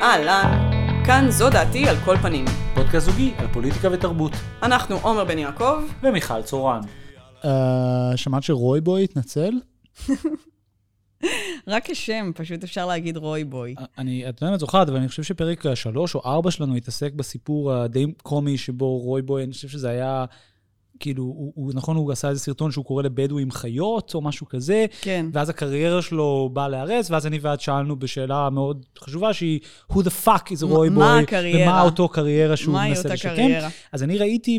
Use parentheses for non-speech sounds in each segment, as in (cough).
אהלן, כאן זו דעתי על כל פנים. פודקאסט זוגי על פוליטיקה ותרבות. אנחנו עומר בן יעקב. ומיכל צורן. אה, שמעת שרוי בוי התנצל? (laughs) רק כשם, פשוט אפשר להגיד רוי בוי. אני, את יודעת זוכרת, אבל אני חושב שפרק שלוש או ארבע שלנו התעסק בסיפור הדי קומי שבו רוי בוי, אני חושב שזה היה כאילו, הוא, הוא, נכון, הוא עשה איזה סרטון שהוא קורא לבדואים חיות, או משהו כזה. כן. ואז הקריירה שלו באה להיהרס, ואז אני ואת שאלנו בשאלה מאוד חשובה, שהיא, who the fuck is a רוי בוי? מה? ומה אותו קריירה שהוא מנסה אותה לשקם. קריירה? אז אני ראיתי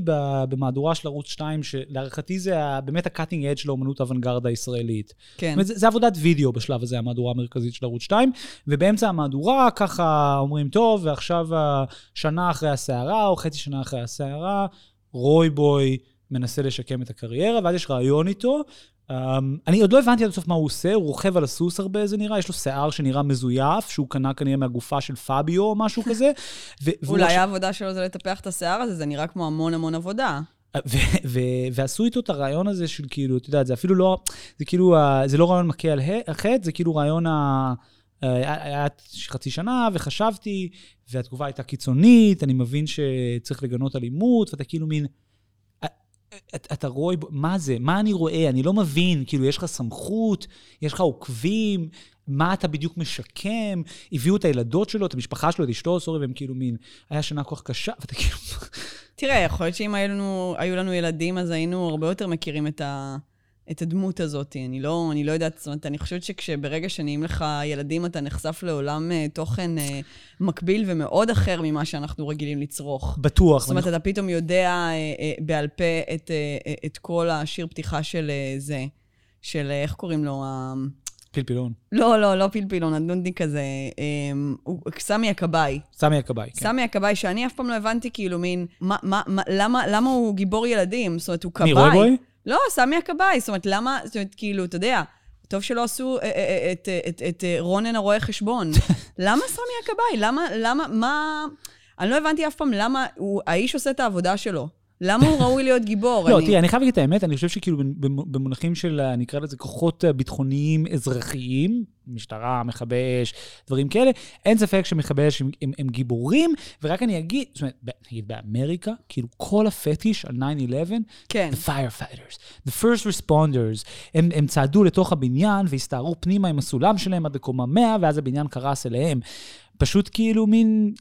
במהדורה של ערוץ 2, שלהערכתי זה באמת ה cutting edge של האומנות האוונגרדה הישראלית. כן. זאת אומרת, זה, זה עבודת וידאו בשלב הזה, המהדורה המרכזית של ערוץ 2, ובאמצע המהדורה ככה אומרים, טוב, ועכשיו השנה אחרי הסערה, או חצי שנה אחרי הסערה, רוי בוי מנסה לשקם את הקריירה, ואז יש ראיון איתו. Um, אני עוד לא הבנתי עד הסוף מה הוא עושה, הוא רוכב על הסוס הרבה, זה נראה, יש לו שיער שנראה מזויף, שהוא קנה כנראה מהגופה של פביו או משהו כזה. ו- אולי עכשיו- העבודה שלו זה לטפח את השיער הזה, זה נראה כמו המון המון עבודה. ו- ו- ועשו איתו את הרעיון הזה של כאילו, את יודעת, זה אפילו לא, זה כאילו, ה- זה לא רעיון מכה על החטא, זה כאילו רעיון ה... היה היה חצי שנה וחשבתי, והתגובה הייתה קיצונית, אני מבין שצריך לגנות אלימות, ואתה כאילו מין... אתה, אתה רואה, מה זה? מה אני רואה? אני לא מבין. כאילו, יש לך סמכות, יש לך עוקבים, מה אתה בדיוק משקם? הביאו את הילדות שלו, את המשפחה שלו, את אשתו, סורי, והם כאילו מין, היה שנה כל כך קשה, ואתה כאילו... תראה, יכול להיות שאם היו לנו, היו לנו ילדים, אז היינו הרבה יותר מכירים את, ה, את הדמות הזאת. אני לא, אני לא יודעת, זאת אומרת, אני חושבת שכשברגע שנהיים לך ילדים, אתה נחשף לעולם uh, תוכן uh, מקביל ומאוד אחר ממה שאנחנו רגילים לצרוך. בטוח. זאת אומרת, אתה פתאום יודע uh, uh, בעל פה את, uh, את כל השיר פתיחה של uh, זה, של, uh, איך קוראים לו? Uh, פלפילון. לא, לא, לא פלפילון, הנודניק כזה, הוא סמי הכבאי. סמי הכבאי, כן. סמי הכבאי, שאני אף פעם לא הבנתי, כאילו, מין, מה, מה, מה, למה, למה הוא גיבור ילדים? זאת אומרת, הוא כבאי. מי, רוי בוי? לא, סמי הכבאי. זאת אומרת, למה, זאת אומרת, כאילו, אתה יודע, טוב שלא עשו אה, אה, את, את, את, את אה, רונן הרואה חשבון. (laughs) למה סמי הכבאי? למה, למה, מה... אני לא הבנתי אף פעם למה הוא, האיש עושה את העבודה שלו. למה הוא ראוי להיות גיבור? לא, תראי, אני חייב להגיד את האמת, אני חושב שכאילו במ- במונחים של, נקרא לזה, כוחות אה, ביטחוניים אזרחיים, משטרה, מכבי אש, דברים כאלה, אין ספק שמכבי אש הם, הם, הם גיבורים, ורק אני אגיד, זאת אומרת, נגיד באמריקה, כאילו כל הפטיש על 9-11, כן. the firefighters, the first responders, הם, הם צעדו לתוך הבניין והסתערו פנימה עם הסולם שלהם עד לקומה 100, ואז הבניין קרס אליהם. פשוט כאילו מין,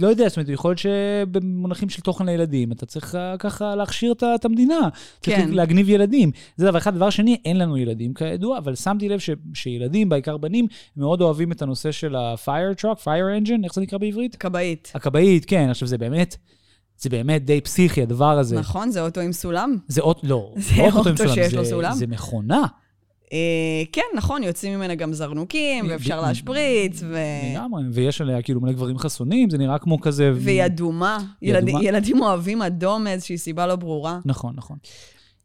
לא יודע, זאת אומרת, יכול להיות שבמונחים של תוכן לילדים, אתה צריך אה, ככה להכשיר את, המדינה. צריך כן. להגניב ילדים. זה דבר אחד. דבר שני, אין לנו ילדים כידוע, אבל שמתי לב ש, שילדים, בעיקר בנים, מאוד אוהבים את הנושא של ה-fire truck, fire engine, איך זה נקרא בעברית? כבאית. הכבאית, כן. עכשיו, זה באמת, זה באמת די פסיכי, הדבר הזה. נכון, זה אוטו עם סולם? זה אוטו, לא. זה לא אוטו עם סולם, שיש זה- לו סולם? זה מכונה. אה, כן, נכון, יוצאים ממנה גם זרנוקים, ואפשר להשפריץ, ו... לגמרי, ויש עליה כאילו מלא גברים חסונים, זה נראה כמו כזה... והיא אדומה. ילד? ילדים אוהבים אדום מאיזושהי סיבה לא ברורה. נכון, נכון.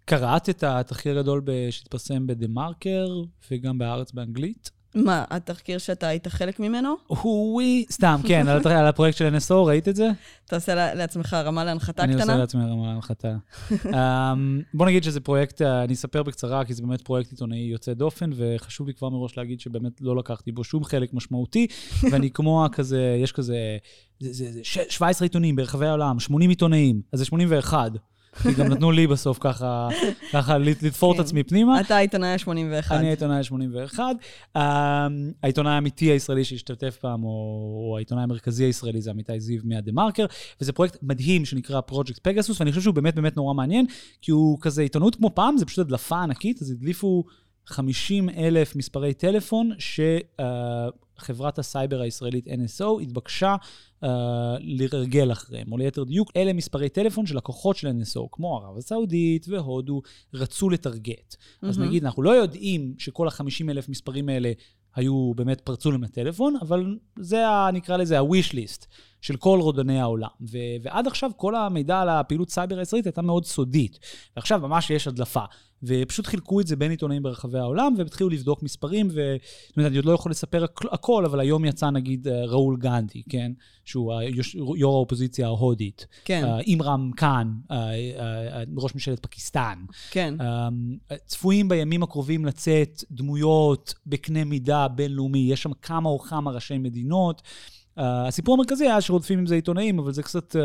קראת את התחקיר הגדול שהתפרסם בדה-מרקר, וגם בהארץ באנגלית? מה, התחקיר שאתה היית חלק ממנו? הווי, סתם, כן, על, הפרויקט של NSO, ראית את זה? אתה עושה לעצמך רמה להנחתה אני קטנה? עושה לעצמי רמה להנחתה. um, בוא נגיד שזה פרויקט, אה, אני אספר בקצרה, כי זה באמת פרויקט עיתונאי יוצא דופן, וחשוב לי כבר מראש להגיד שבאמת לא לקחתי בו שום חלק משמעותי, (laughs) ואני כמו כזה, יש כזה, זה, זה, זה ש- 17 עיתונים ברחבי העולם, 80 עיתונאים, אז זה 81. כי גם נתנו לי בסוף ככה, ככה לת- לתפור את כן. עצמי פנימה. אתה העיתונאי ה-81. אני העיתונאי ה-81. Um, העיתונאי האמיתי הישראלי שהשתתף פעם, או, או העיתונאי המרכזי הישראלי, זה עמיתי זיו מהדה מרקר, וזה פרויקט מדהים שנקרא פרויקט פגסוס, ואני חושב שהוא באמת באמת נורא מעניין, כי הוא כזה עיתונות כמו פעם, זה פשוט הדלפה ענקית, אז הדליפו 50 אלף מספרי טלפון, שחברת הסייבר הישראלית NSO התבקשה uh, לרגל אחריהם, או ליתר דיוק, אלה מספרי טלפון של לקוחות של NSO, כמו ערב הסעודית והודו, רצו לטרגט. אז מהמם. נגיד, אנחנו לא יודעים שכל ה-50 אלף מספרים האלה היו באמת פרצו להם לטלפון, אבל זה, ה, נקרא לזה ה-wish list של כל רודני העולם. ו- ועד עכשיו כל המידע על הפעילות סייבר הישראלית הייתה מאוד סודית. ועכשיו ממש יש הדלפה. ופשוט חילקו את זה בין עיתונאים ברחבי העולם, והתחילו לבדוק מספרים, ו... זאת אומרת, אני עוד לא יכול לספר הכ- הכל, אבל היום יצא נגיד אה, ראול גנדי, כן? שהוא היוש- יו"ר האופוזיציה ההודית. כן, אה, אימרם קאן, אה, ראש ממשלת פקיסטן. כן. צפויים בימים הקרובים לצאת דמויות בקנה מידה בינלאומי, יש שם כמה או כמה ראשי מדינות. Uh, הסיפור המרכזי היה שרודפים עם זה עיתונאים, אבל זה קצת, uh,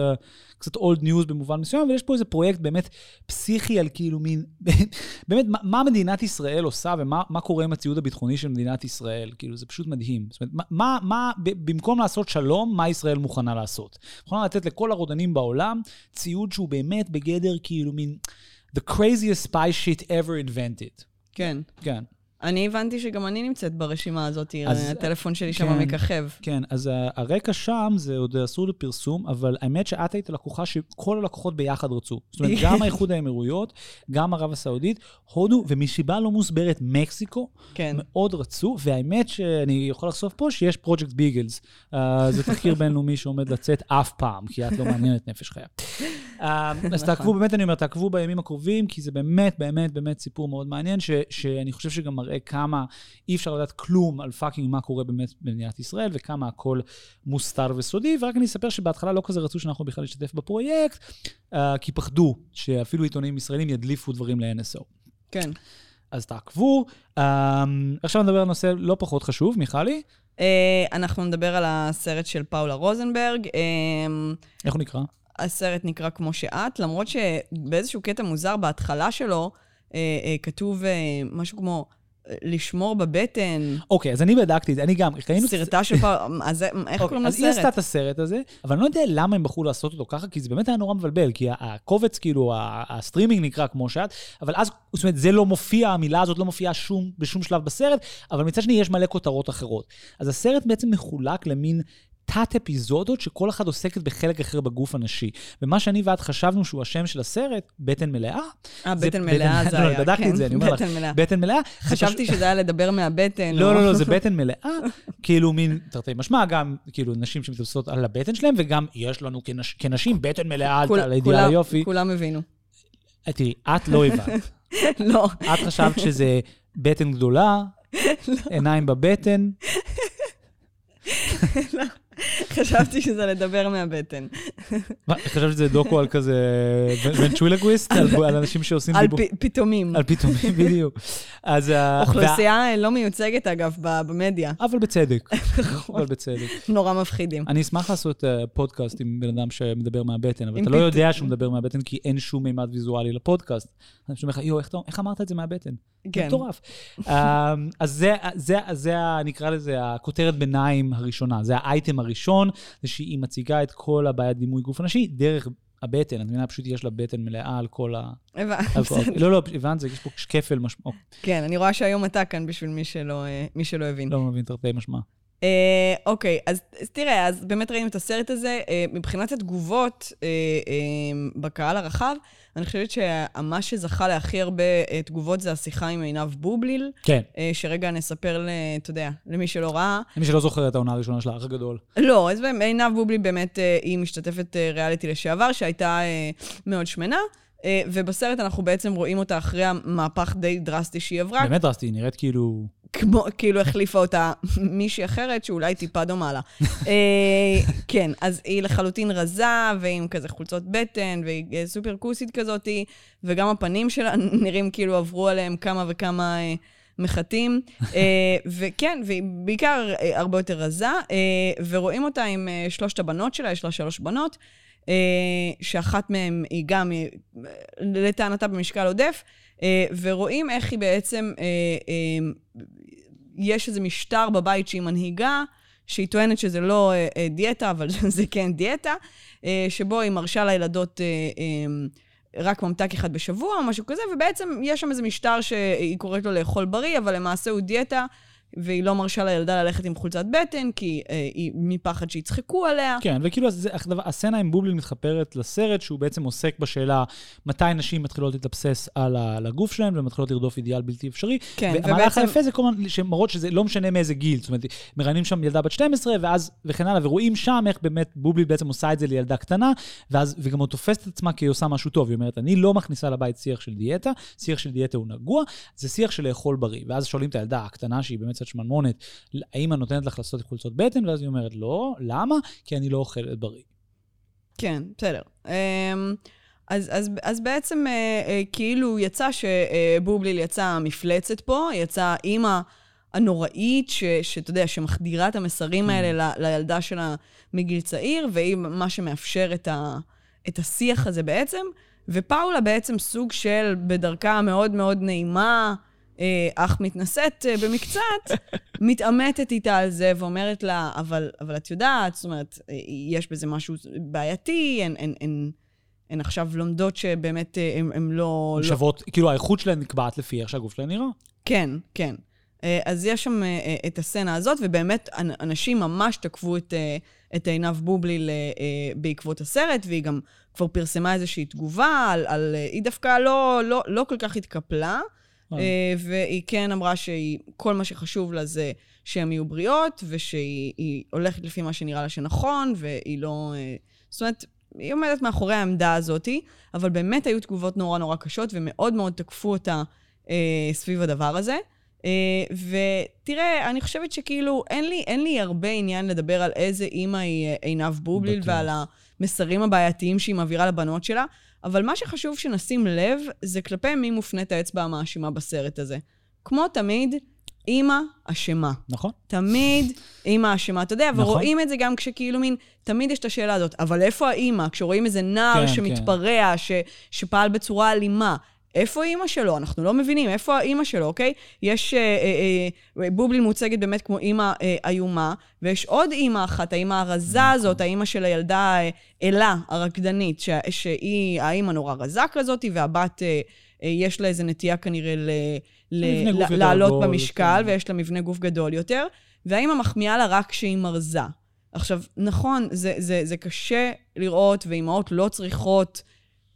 קצת old news במובן מסוים, אבל יש פה איזה פרויקט באמת פסיכי על כאילו מין, (laughs) באמת, מה, מה מדינת ישראל עושה ומה קורה עם הציוד הביטחוני של מדינת ישראל. כאילו, זה פשוט מדהים. זאת אומרת, מה, מה, במקום לעשות שלום, מה ישראל מוכנה לעשות? מוכנה לתת לכל הרודנים בעולם ציוד שהוא באמת בגדר כאילו מין... The craziest spy shit ever invented. כן. כן. אני הבנתי שגם אני נמצאת ברשימה הזאת, אז, הטלפון שלי שם כן, מככב. כן, אז הרקע שם זה עוד אסור לפרסום, אבל האמת שאת היית לקוחה שכל הלקוחות ביחד רצו. זאת אומרת, גם האיחוד האמירויות, גם ערב הסעודית, הודו, ומסיבה לא מוסברת, מקסיקו, כן. מאוד רצו, והאמת שאני יכול לחשוף פה שיש פרויקט ביג לס. Uh, זה תחקיר בינלאומי שעומד לצאת אף פעם, כי את לא מעניינת נפש חיה. Uh, אז תעקבו, באמת אני אומר, תעקבו בימים הקרובים, כי זה באמת, באמת, באמת סיפור מאוד מעניין, ש, שאני חושב שגם מראה כמה אי אפשר לדעת כלום על fucking מה קורה באמת במדינת ישראל, וכמה הכל מוסתר וסודי. ורק אני אספר שבהתחלה לא כזה רצו שאנחנו בכלל נשתתף בפרויקט, uh, כי פחדו שאפילו עיתונים ישראלים ידליפו דברים ל-NSO. כן. אז תעקבו. Um, עכשיו נדבר על נושא לא פחות חשוב, מיכלי. Uh, אנחנו נדבר על הסרט של פאולה רוזנברג. Uh, איך הוא נקרא? הסרט נקרא כמו שאת, למרות שבאיזשהו קטע מוזר בהתחלה שלו, uh, uh, כתוב uh, משהו כמו לשמור בבטן. אוקיי, אז אני בדקתי את זה, אני גם, ראינו... סרטה של פעם, אז איך אוקיי, קוראים לסרט? אז היא עשתה את הסרט הזה, אבל אני לא יודע למה הם בחרו לעשות אותו ככה, כי זה באמת היה נורא מבלבל, כי הקובץ, כאילו, הסטרימינג נקרא כמו שאת, אבל אז, זאת אומרת, זה לא מופיע, המילה הזאת לא מופיעה שום, בשום שלב בסרט, אבל מצד שני יש מלא כותרות אחרות. אז הסרט בעצם מחולק למין תת-אפיזודות שכל אחת עוסקת בחלק אחר בגוף הנשי. ומה שאני ואת חשבנו שהוא השם של הסרט, בטן מלאה. אה, בטן מלאה זה היה, כן. בדקתי את זה, אני אומר לך. בטן מלאה. חשבתי שזה היה לדבר מהבטן. לא, לא, לא, זה בטן מלאה, כאילו מין, תרתי משמע, גם כאילו נשים שמתבססות על הבטן שלהם, וגם יש לנו כנשים בטן מלאה על אידיאל היופי. כולם הבינו. תראי, את לא הבנת. (laughs) לא. את חשבת שזה בטן גדולה, (laughs) עיניים בבטן. (laughs) חשבתי שזה לדבר מהבטן. מה, חשבת שזה דוקו על כזה ונטרילגוויסט? על אנשים שעושים דיבור? על פתאומים. על פתאומים, בדיוק. אז... אוכלוסייה לא מיוצגת, אגב, במדיה. אבל בצדק. (laughs) אבל בצדק. נורא מפחידים. אני אשמח לעשות אה, פודקאסט עם בן אדם שמדבר מהבטן, אבל אתה לא יודע שהוא מדבר מהבטן, כי אין שום מימד ויזואלי לפודקאסט. אני אומר לך, יואו, איך אמרת את זה מהבטן? כן. מטורף. אמ, אז זה, נקרא לזה, הכותרת ביניים הראשונה. זה האייטם הראשון, זה שהיא מציגה את כל הבעיית דימוי גוף הנשי דרך הבטן. את מבינה, פשוט יש לה בטן מלאה על כל ה... הבנתי. לא, לא, הבנת, יש פה כפל משמעות. כן, אני רואה שהיום אתה כאן בשביל מי שלא, אה, מי שלא הבין. לא מבין תרתי משמע. אה, אוקיי, אז, אז תראה, אז באמת ראינו את הסרט הזה. אה, מבחינת התגובות אה, אה, בקהל הרחב, אני חושבת שמה שזכה להכי הרבה אה, תגובות זה השיחה עם עינב בובליל. כן. אה, שרגע נספר, אתה יודע, למי שלא ראה. למי שלא זוכר את העונה הראשונה של האח הגדול. לא, אז עינב בובליל באמת, אה, היא משתתפת אה, ריאליטי לשעבר, שהייתה אה, מאוד שמנה. אה, ובסרט אנחנו בעצם רואים אותה אחרי המהפך די דרסטי שהיא עברה. באמת דרסטי, היא נראית כאילו... כמו, כאילו החליפה אותה מישהי אחרת, שאולי טיפה דומה לה. אה, כן, אז היא לחלוטין רזה, ועם כזה חולצות בטן, והיא אה, סופר כוסית כזאת, וגם הפנים שלה נראים כאילו עברו עליהם כמה וכמה מחטים. וכן, והיא בעיקר הרבה יותר רזה, ורואים אותה עם שלושת הבנות שלה, יש לה שלוש בנות. אה, שאחת מהן היא גם, אה, לטענתה, במשקל עודף, אה, ורואים איך היא בעצם, יש איזה משטר בבית שהיא מנהיגה, שהיא טוענת שזה לא דיאטה, אבל (laughs) זה כן דיאטה, שבו היא מרשה לילדות רק ממתק אחד בשבוע או משהו כזה, ובעצם יש שם איזה משטר שהיא קוראת לו לאכול בריא, אבל למעשה הוא דיאטה. והיא לא מרשה לילדה ללכת עם חולצת בטן, כי אה, היא מפחד שיצחקו עליה. כן, וכאילו זה, הסצנה עם בובלין מתחפרת לסרט, שהוא בעצם עוסק בשאלה מתי נשים מתחילות להתאבסס על, על הגוף שלהן ומתחילות לרדוף אידיאל בלתי אפשרי. כן, ובעצם... והמהלך היפה זה כל הזמן שמראות שזה לא משנה מאיזה גיל, זאת אומרת, מראיינים שם ילדה בת 12, ואז, וכן הלאה, ורואים שם איך באמת בובלין בעצם עושה את זה לילדה קטנה, ואז, וגם היא תופסת את עצמה כי היא עושה משהו טוב. היא אומרת, אני לא מכניסה לבית שיח של דיאטה, שיח של דיאטה הוא נגוע, זה שיח של לאכול בריא. ואז שואלים את הילדה הקטנה, שהיא באמת קצת שמנמונת, האמא נותנת לך לעשות חולצות בטן? ואז היא אומרת, לא, למה? כי אני לא אוכלת בריא. כן, בסדר. אמ, אז, אז, אז בעצם אה, אה, כאילו יצא שבובליל יצא מפלצת פה, יצא אימא הנוראית, שאתה יודע, שמחדירה את המסרים האלה ל- לילדה שלה מגיל צעיר, והיא מה שמאפשר את, ה- את השיח הזה בעצם. ופאולה בעצם סוג של, בדרכה המאוד מאוד נעימה, אה, אך מתנשאת אה, במקצת, (laughs) מתעמתת איתה על זה ואומרת לה, אבל, אבל את יודעת, זאת אומרת, אה, יש בזה משהו בעייתי, הן, הן, הן, הן עכשיו לומדות שבאמת אה, הן הן לא... לא שוות, כאילו האיכות שלהן נקבעת לפי איך שהגוף שלהן נראה. כן, כן. אה, אז יש שם אה, אה, את הסצנה הזאת, ובאמת אנ- אנשים ממש תקפו את, אה, את עינב בובליל אה, אה, בעקבות הסרט, והיא גם כבר פרסמה איזושהי תגובה, על, על, אה, היא דווקא לא, לא, לא כל כך התקפלה, אה. אה, והיא כן אמרה שכל מה שחשוב לה זה שהן יהיו בריאות, ושהיא היא הולכת לפי מה שנראה לה שנכון, והיא לא... אה, זאת אומרת, היא עומדת מאחורי העמדה הזאתי, אבל באמת היו תגובות נורא נורא קשות, ומאוד מאוד תקפו אותה אה, סביב הדבר הזה. אה, ותראה, אני חושבת שכאילו, אין לי, אין לי הרבה עניין לדבר על איזה אימא היא אה, עינב בובליל בטוח. ועל המסרים הבעייתיים שהיא מעבירה לבנות שלה, אבל מה שחשוב שנשים לב, זה כלפי מי מופנית האצבע המאשימה בסרט הזה. כמו תמיד, אימא אשמה. נכון? תמיד אימא אשמה. אתה יודע, נכון. ורואים את זה גם כשכאילו מין, תמיד יש את השאלה הזאת, אבל איפה האימא? כשרואים איזה נער כן, שמתפרע, ש, שפעל בצורה אלימה. איפה אימא שלו? אנחנו לא מבינים, איפה האימא שלו, אוקיי? יש... אה, אה, אה, בובליל מוצגת באמת כמו אימא אה, איומה, ויש עוד אימא אחת, האימא הרזה נכון. הזאת, האימא של הילדה אה, אלה, הרקדנית, ש, שהיא האימא נורא רזה כזאת, והבת, אה, אה, יש לה איזה נטייה כנראה ל, ל, ל, יותר לעלות גדול, במשקל, כן. ויש לה מבנה גוף גדול יותר, והאימא מחמיאה לה רק כשהיא מרזה. עכשיו, נכון, זה, זה, זה קשה לראות, ואימהות לא צריכות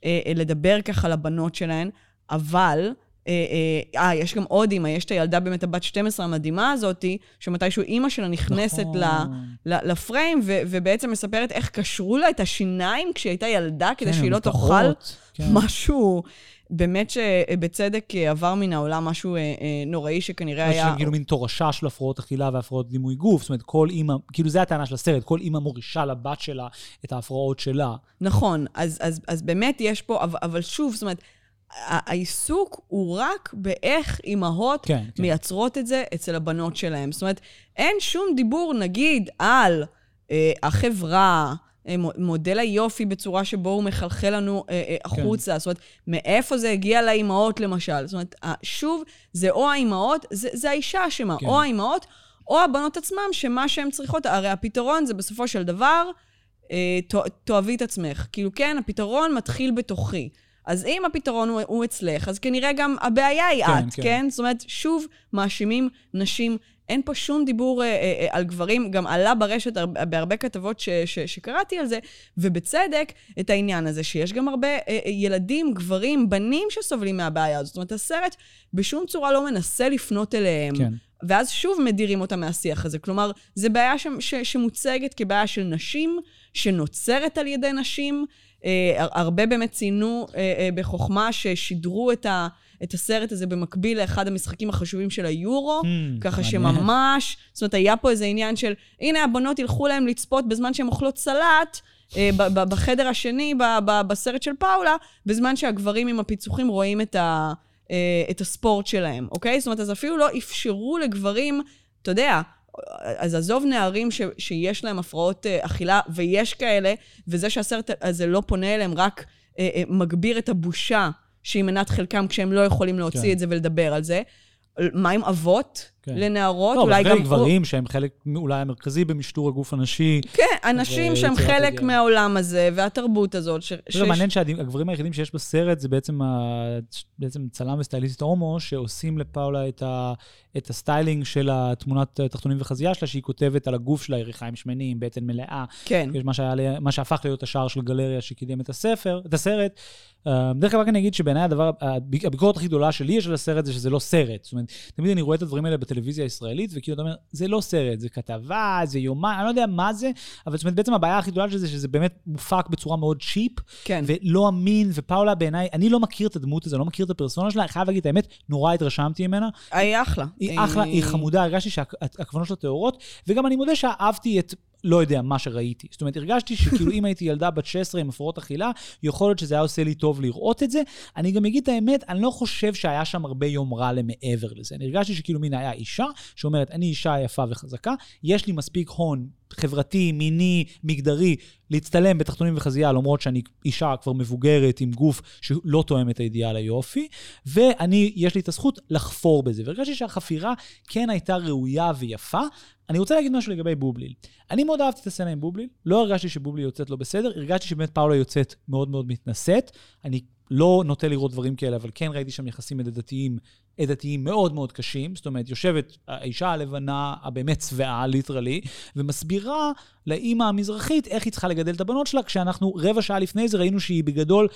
אה, אה, לדבר ככה לבנות שלהן, אבל, אה, אה, אה, יש גם עוד אימא, יש את הילדה באמת הבת 12 המדהימה הזאתי, שמתישהו אימא שלה נכנסת נכון. ל, ל, לפריים, ו, ובעצם מספרת איך קשרו לה את השיניים כשהיא הייתה ילדה, כדי כן, שהיא לא תאכל כן. משהו, באמת שבצדק אה, עבר מן העולם משהו אה, אה, נוראי שכנראה היה... כאילו מין תורשה של הפרעות אכילה והפרעות דימוי גוף. זאת אומרת, כל אימא, כאילו זה הטענה של הסרט, כל אימא מורישה לבת שלה את ההפרעות שלה. נכון, אז, אז, אז באמת יש פה, אבל, שוב, זאת אומרת, העיסוק הוא רק באיך אימהות כן, כן. מייצרות את זה אצל הבנות שלהם. זאת אומרת, אין שום דיבור, נגיד, על אה, החברה, מודל היופי בצורה שבו הוא מחלחל לנו אה, אה, החוצה. זאת אומרת, מאיפה זה הגיע לאימהות, למשל. זאת אומרת, שוב, זה או האימהות, זה, זה האישה אשמה, כן. או האימהות, או הבנות עצמם, שמה שהן צריכות, הרי הפתרון זה בסופו של דבר, אה, תא- תאהבי את עצמך. כאילו, כן, הפתרון מתחיל בתוכי. אז אם הפתרון הוא, הוא אצלך, אז כנראה גם הבעיה היא כן, את, כן. כן? זאת אומרת, שוב, מאשימים נשים. אין פה שום דיבור אה, אה, אה, על גברים, גם עלה ברשת הרבה, בהרבה כתבות ש, ש, שקראתי על זה, ובצדק, את העניין הזה, שיש גם הרבה אה, אה, ילדים, גברים, בנים שסובלים מהבעיה הזאת. זאת אומרת, הסרט בשום צורה לא מנסה לפנות אליהם. כן. ואז שוב מדירים אותה מהשיח הזה. כלומר, זו בעיה ש, ש, שמוצגת כבעיה של נשים, שנוצרת על ידי נשים. אה, הר- הרבה באמת ציינו אה, אה, בחוכמה ששידרו את, ה, את הסרט הזה במקביל לאחד המשחקים החשובים של היורו, Hmm, ככה. שממש, זאת אומרת, היה פה איזה עניין של, הנה הבנות ילכו להם לצפות בזמן שהן אוכלות סלט, אה, בחדר השני, בסרט של פאולה, בזמן שהגברים עם הפיצוחים רואים את, ה, אה, את הספורט שלהם, אוקיי? זאת אומרת, אז אפילו לא אפשרו לגברים, אתה יודע, אז עזוב נערים ש, שיש להם הפרעות אה, אכילה, ויש כאלה, וזה שהסרט הזה לא פונה אליהם, רק מגביר את הבושה שהיא מנת חלקם כשהם לא יכולים להוציא כן. את זה ולדבר על זה. מה עם אבות כן. לנערות? לא, אולי אבל גם... גברים שהם חלק אולי המרכזי במשטור הגוף הנשי. כן, אנשים שהם חלק אינטגרלי. מהעולם הזה, והתרבות הזאת. ש... זה מעניין שהגברים היחידים שיש בסרט זה בעצם, ה... בעצם צלם וסטייליסט הומו, שעושים לפאולה את, ה... את הסטיילינג של התמונת תחתונים וחזייה שלה, שהיא כותבת על הגוף שלה, יריחיים שמנים, בטן מלאה. כן. יש מה, שהיה, מה שהפך להיות השער של גלריה שקידם את הספר, את הסרט. אה, דרך אגב, רק אני אגיד שבעיניי הדבר, הביק- הביקורת הכי גדולה שלי יש על הסרט זה שזה לא סרט. זאת אומרת, תמיד אני רואה את הדברים האלה בטלוויזיה הישראלית, וכאילו אתה אומר, זה לא סרט, זה כתבה, זה יומן, אני לא יודע מה זה, אבל זאת אומרת, בעצם הבעיה הכי גדולה של זה, שזה באמת מופק בצורה מאוד צ'יפ, כן. ולא אמין, ופאולה בעיניי, אני לא מכיר את הדמות הזו, לא מכיר את הפרסונה שלה, אני חייב להגיד את האמת, נורא התרשמתי ממנה. היא אחלה. היא אחלה, היא חמודה, הרגשתי שהכוונות שלה טהורות, וגם אני מודה שאהבתי את לא יודע, מה שראיתי. זאת אומרת, הרגשתי שכאילו אם הייתי ילדה בת 16 עם הפרעות אכילה, יכול להיות שזה היה עושה לי טוב לראות את זה. אני גם אגיד את האמת, אני לא חושב שהיה שם הרבה יומרה למעבר לזה. אני הרגשתי שכאילו מין היה אישה שאומרת, אני אישה יפה וחזקה, יש לי מספיק הון חברתי, מיני, מגדרי, להצטלם בתחתונים וחזייה, למרות שאני אישה כבר מבוגרת עם גוף שלא תואם את האידיאל היופי, ואני, יש לי את הזכות לחפור בזה. והרגשתי שהחפירה כן הייתה ראויה ויפה. אני רוצה להגיד משהו לגבי בובליל. אני מאוד אהבתי את הסצנה עם בובליל, לא הרגשתי שבובליל יוצאת לא בסדר, הרגשתי שבאמת פאולה יוצאת מאוד מאוד מתנשאת. אני לא נוטה לראות דברים כאלה, אבל כן ראיתי שם יחסים עדתיים, עדתיים מאוד מאוד קשים. זאת אומרת, יושבת האישה הלבנה, הבאמת שבעה, ליטרלי, ומסבירה לאימא המזרחית איך היא צריכה לגדל את הבנות שלה, כשאנחנו רבע שעה לפני זה ראינו שהיא בגדול...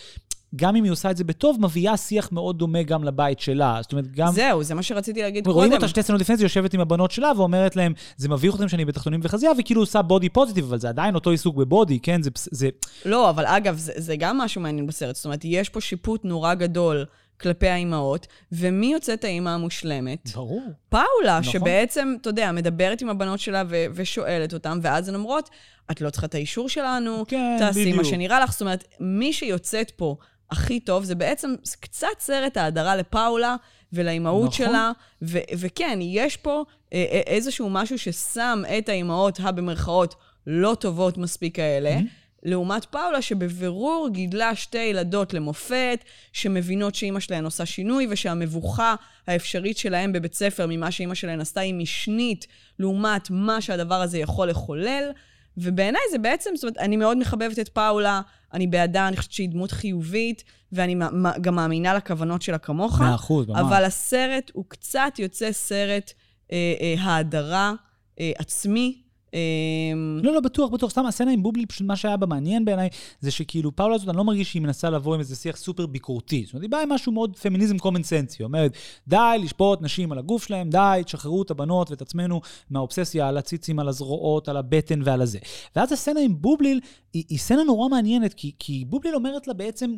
גם אם היא עושה את זה בטוב, מביאה שיח מאוד דומה גם לבית שלה. זאת אומרת, גם... זהו, זה מה שרציתי להגיד קודם. רואים אותה שתי סצנות לפני זה, יושבת עם הבנות שלה ואומרת להם, זה מביך אתכם שאני בתחתונים וחזייה, וכאילו עושה בודי פוזיטיב, אבל זה עדיין אותו עיסוק בבודי, כן? זה... זה... לא, אבל אגב, זה, זה גם משהו מעניין בסרט. זאת אומרת, יש פה שיפוט נורא גדול. כלפי האימהות, ומי יוצאת האימא המושלמת? ברור. פאולה, נכון. שבעצם, אתה יודע, מדברת עם הבנות שלה ו- ושואלת אותן, ואז הן אומרות, את לא צריכה את האישור שלנו, כן, תעשי בדיוק. מה שנראה לך. זאת אומרת, מי שיוצאת פה הכי טוב, זה בעצם קצת סרט ההדרה לפאולה ולאימהות נכון. שלה. ו- וכן, יש פה אה, אה, איזשהו משהו ששם את האימהות הבמרכאות לא טובות מספיק האלה. Mm-hmm. לעומת פאולה, שבבירור גידלה שתי ילדות למופת, שמבינות שאימא שלהן עושה שינוי, ושהמבוכה האפשרית שלהן בבית ספר ממה שאימא שלהן עשתה היא משנית, לעומת מה שהדבר הזה יכול לחולל. ובעיניי זה בעצם, זאת אומרת, אני מאוד מחבבת את פאולה, אני בעדה, אני חושבת שהיא דמות חיובית, ואני גם מאמינה לכוונות שלה כמוך. מאה אחוז, ממש. אבל הסרט הוא קצת יוצא סרט אה, אה, האדרה אה, עצמי. אה, לא, לא, בטוח, בטוח. סתם, הסצנה עם בובלי, פשוט מה שהיה בה מעניין בעיניי, זה שכאילו, פאולה הזאת, אני לא מרגיש שהיא מנסה לבוא עם איזה שיח סופר ביקורתי. זאת אומרת, היא באה עם משהו מאוד פמיניזם common sense. היא אומרת, די לשפוט נשים על הגוף שלהם, די, תשחררו את הבנות ואת עצמנו מהאובססיה על הציצים, על הזרועות, על הבטן ועל הזה. ואז הסצנה עם בובליל, היא, היא סצנה נורא מעניינת, כי, כי בובליל אומרת לה בעצם,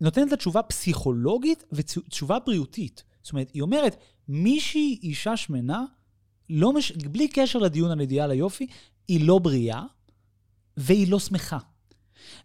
נותנת לה תשובה פסיכולוגית ותשובה בריאותית. זאת אומרת, היא אומרת, מישהי אישה שמנה, לא מש... בלי קשר לדיון על אידיאל היופי, היא לא בריאה והיא לא שמחה.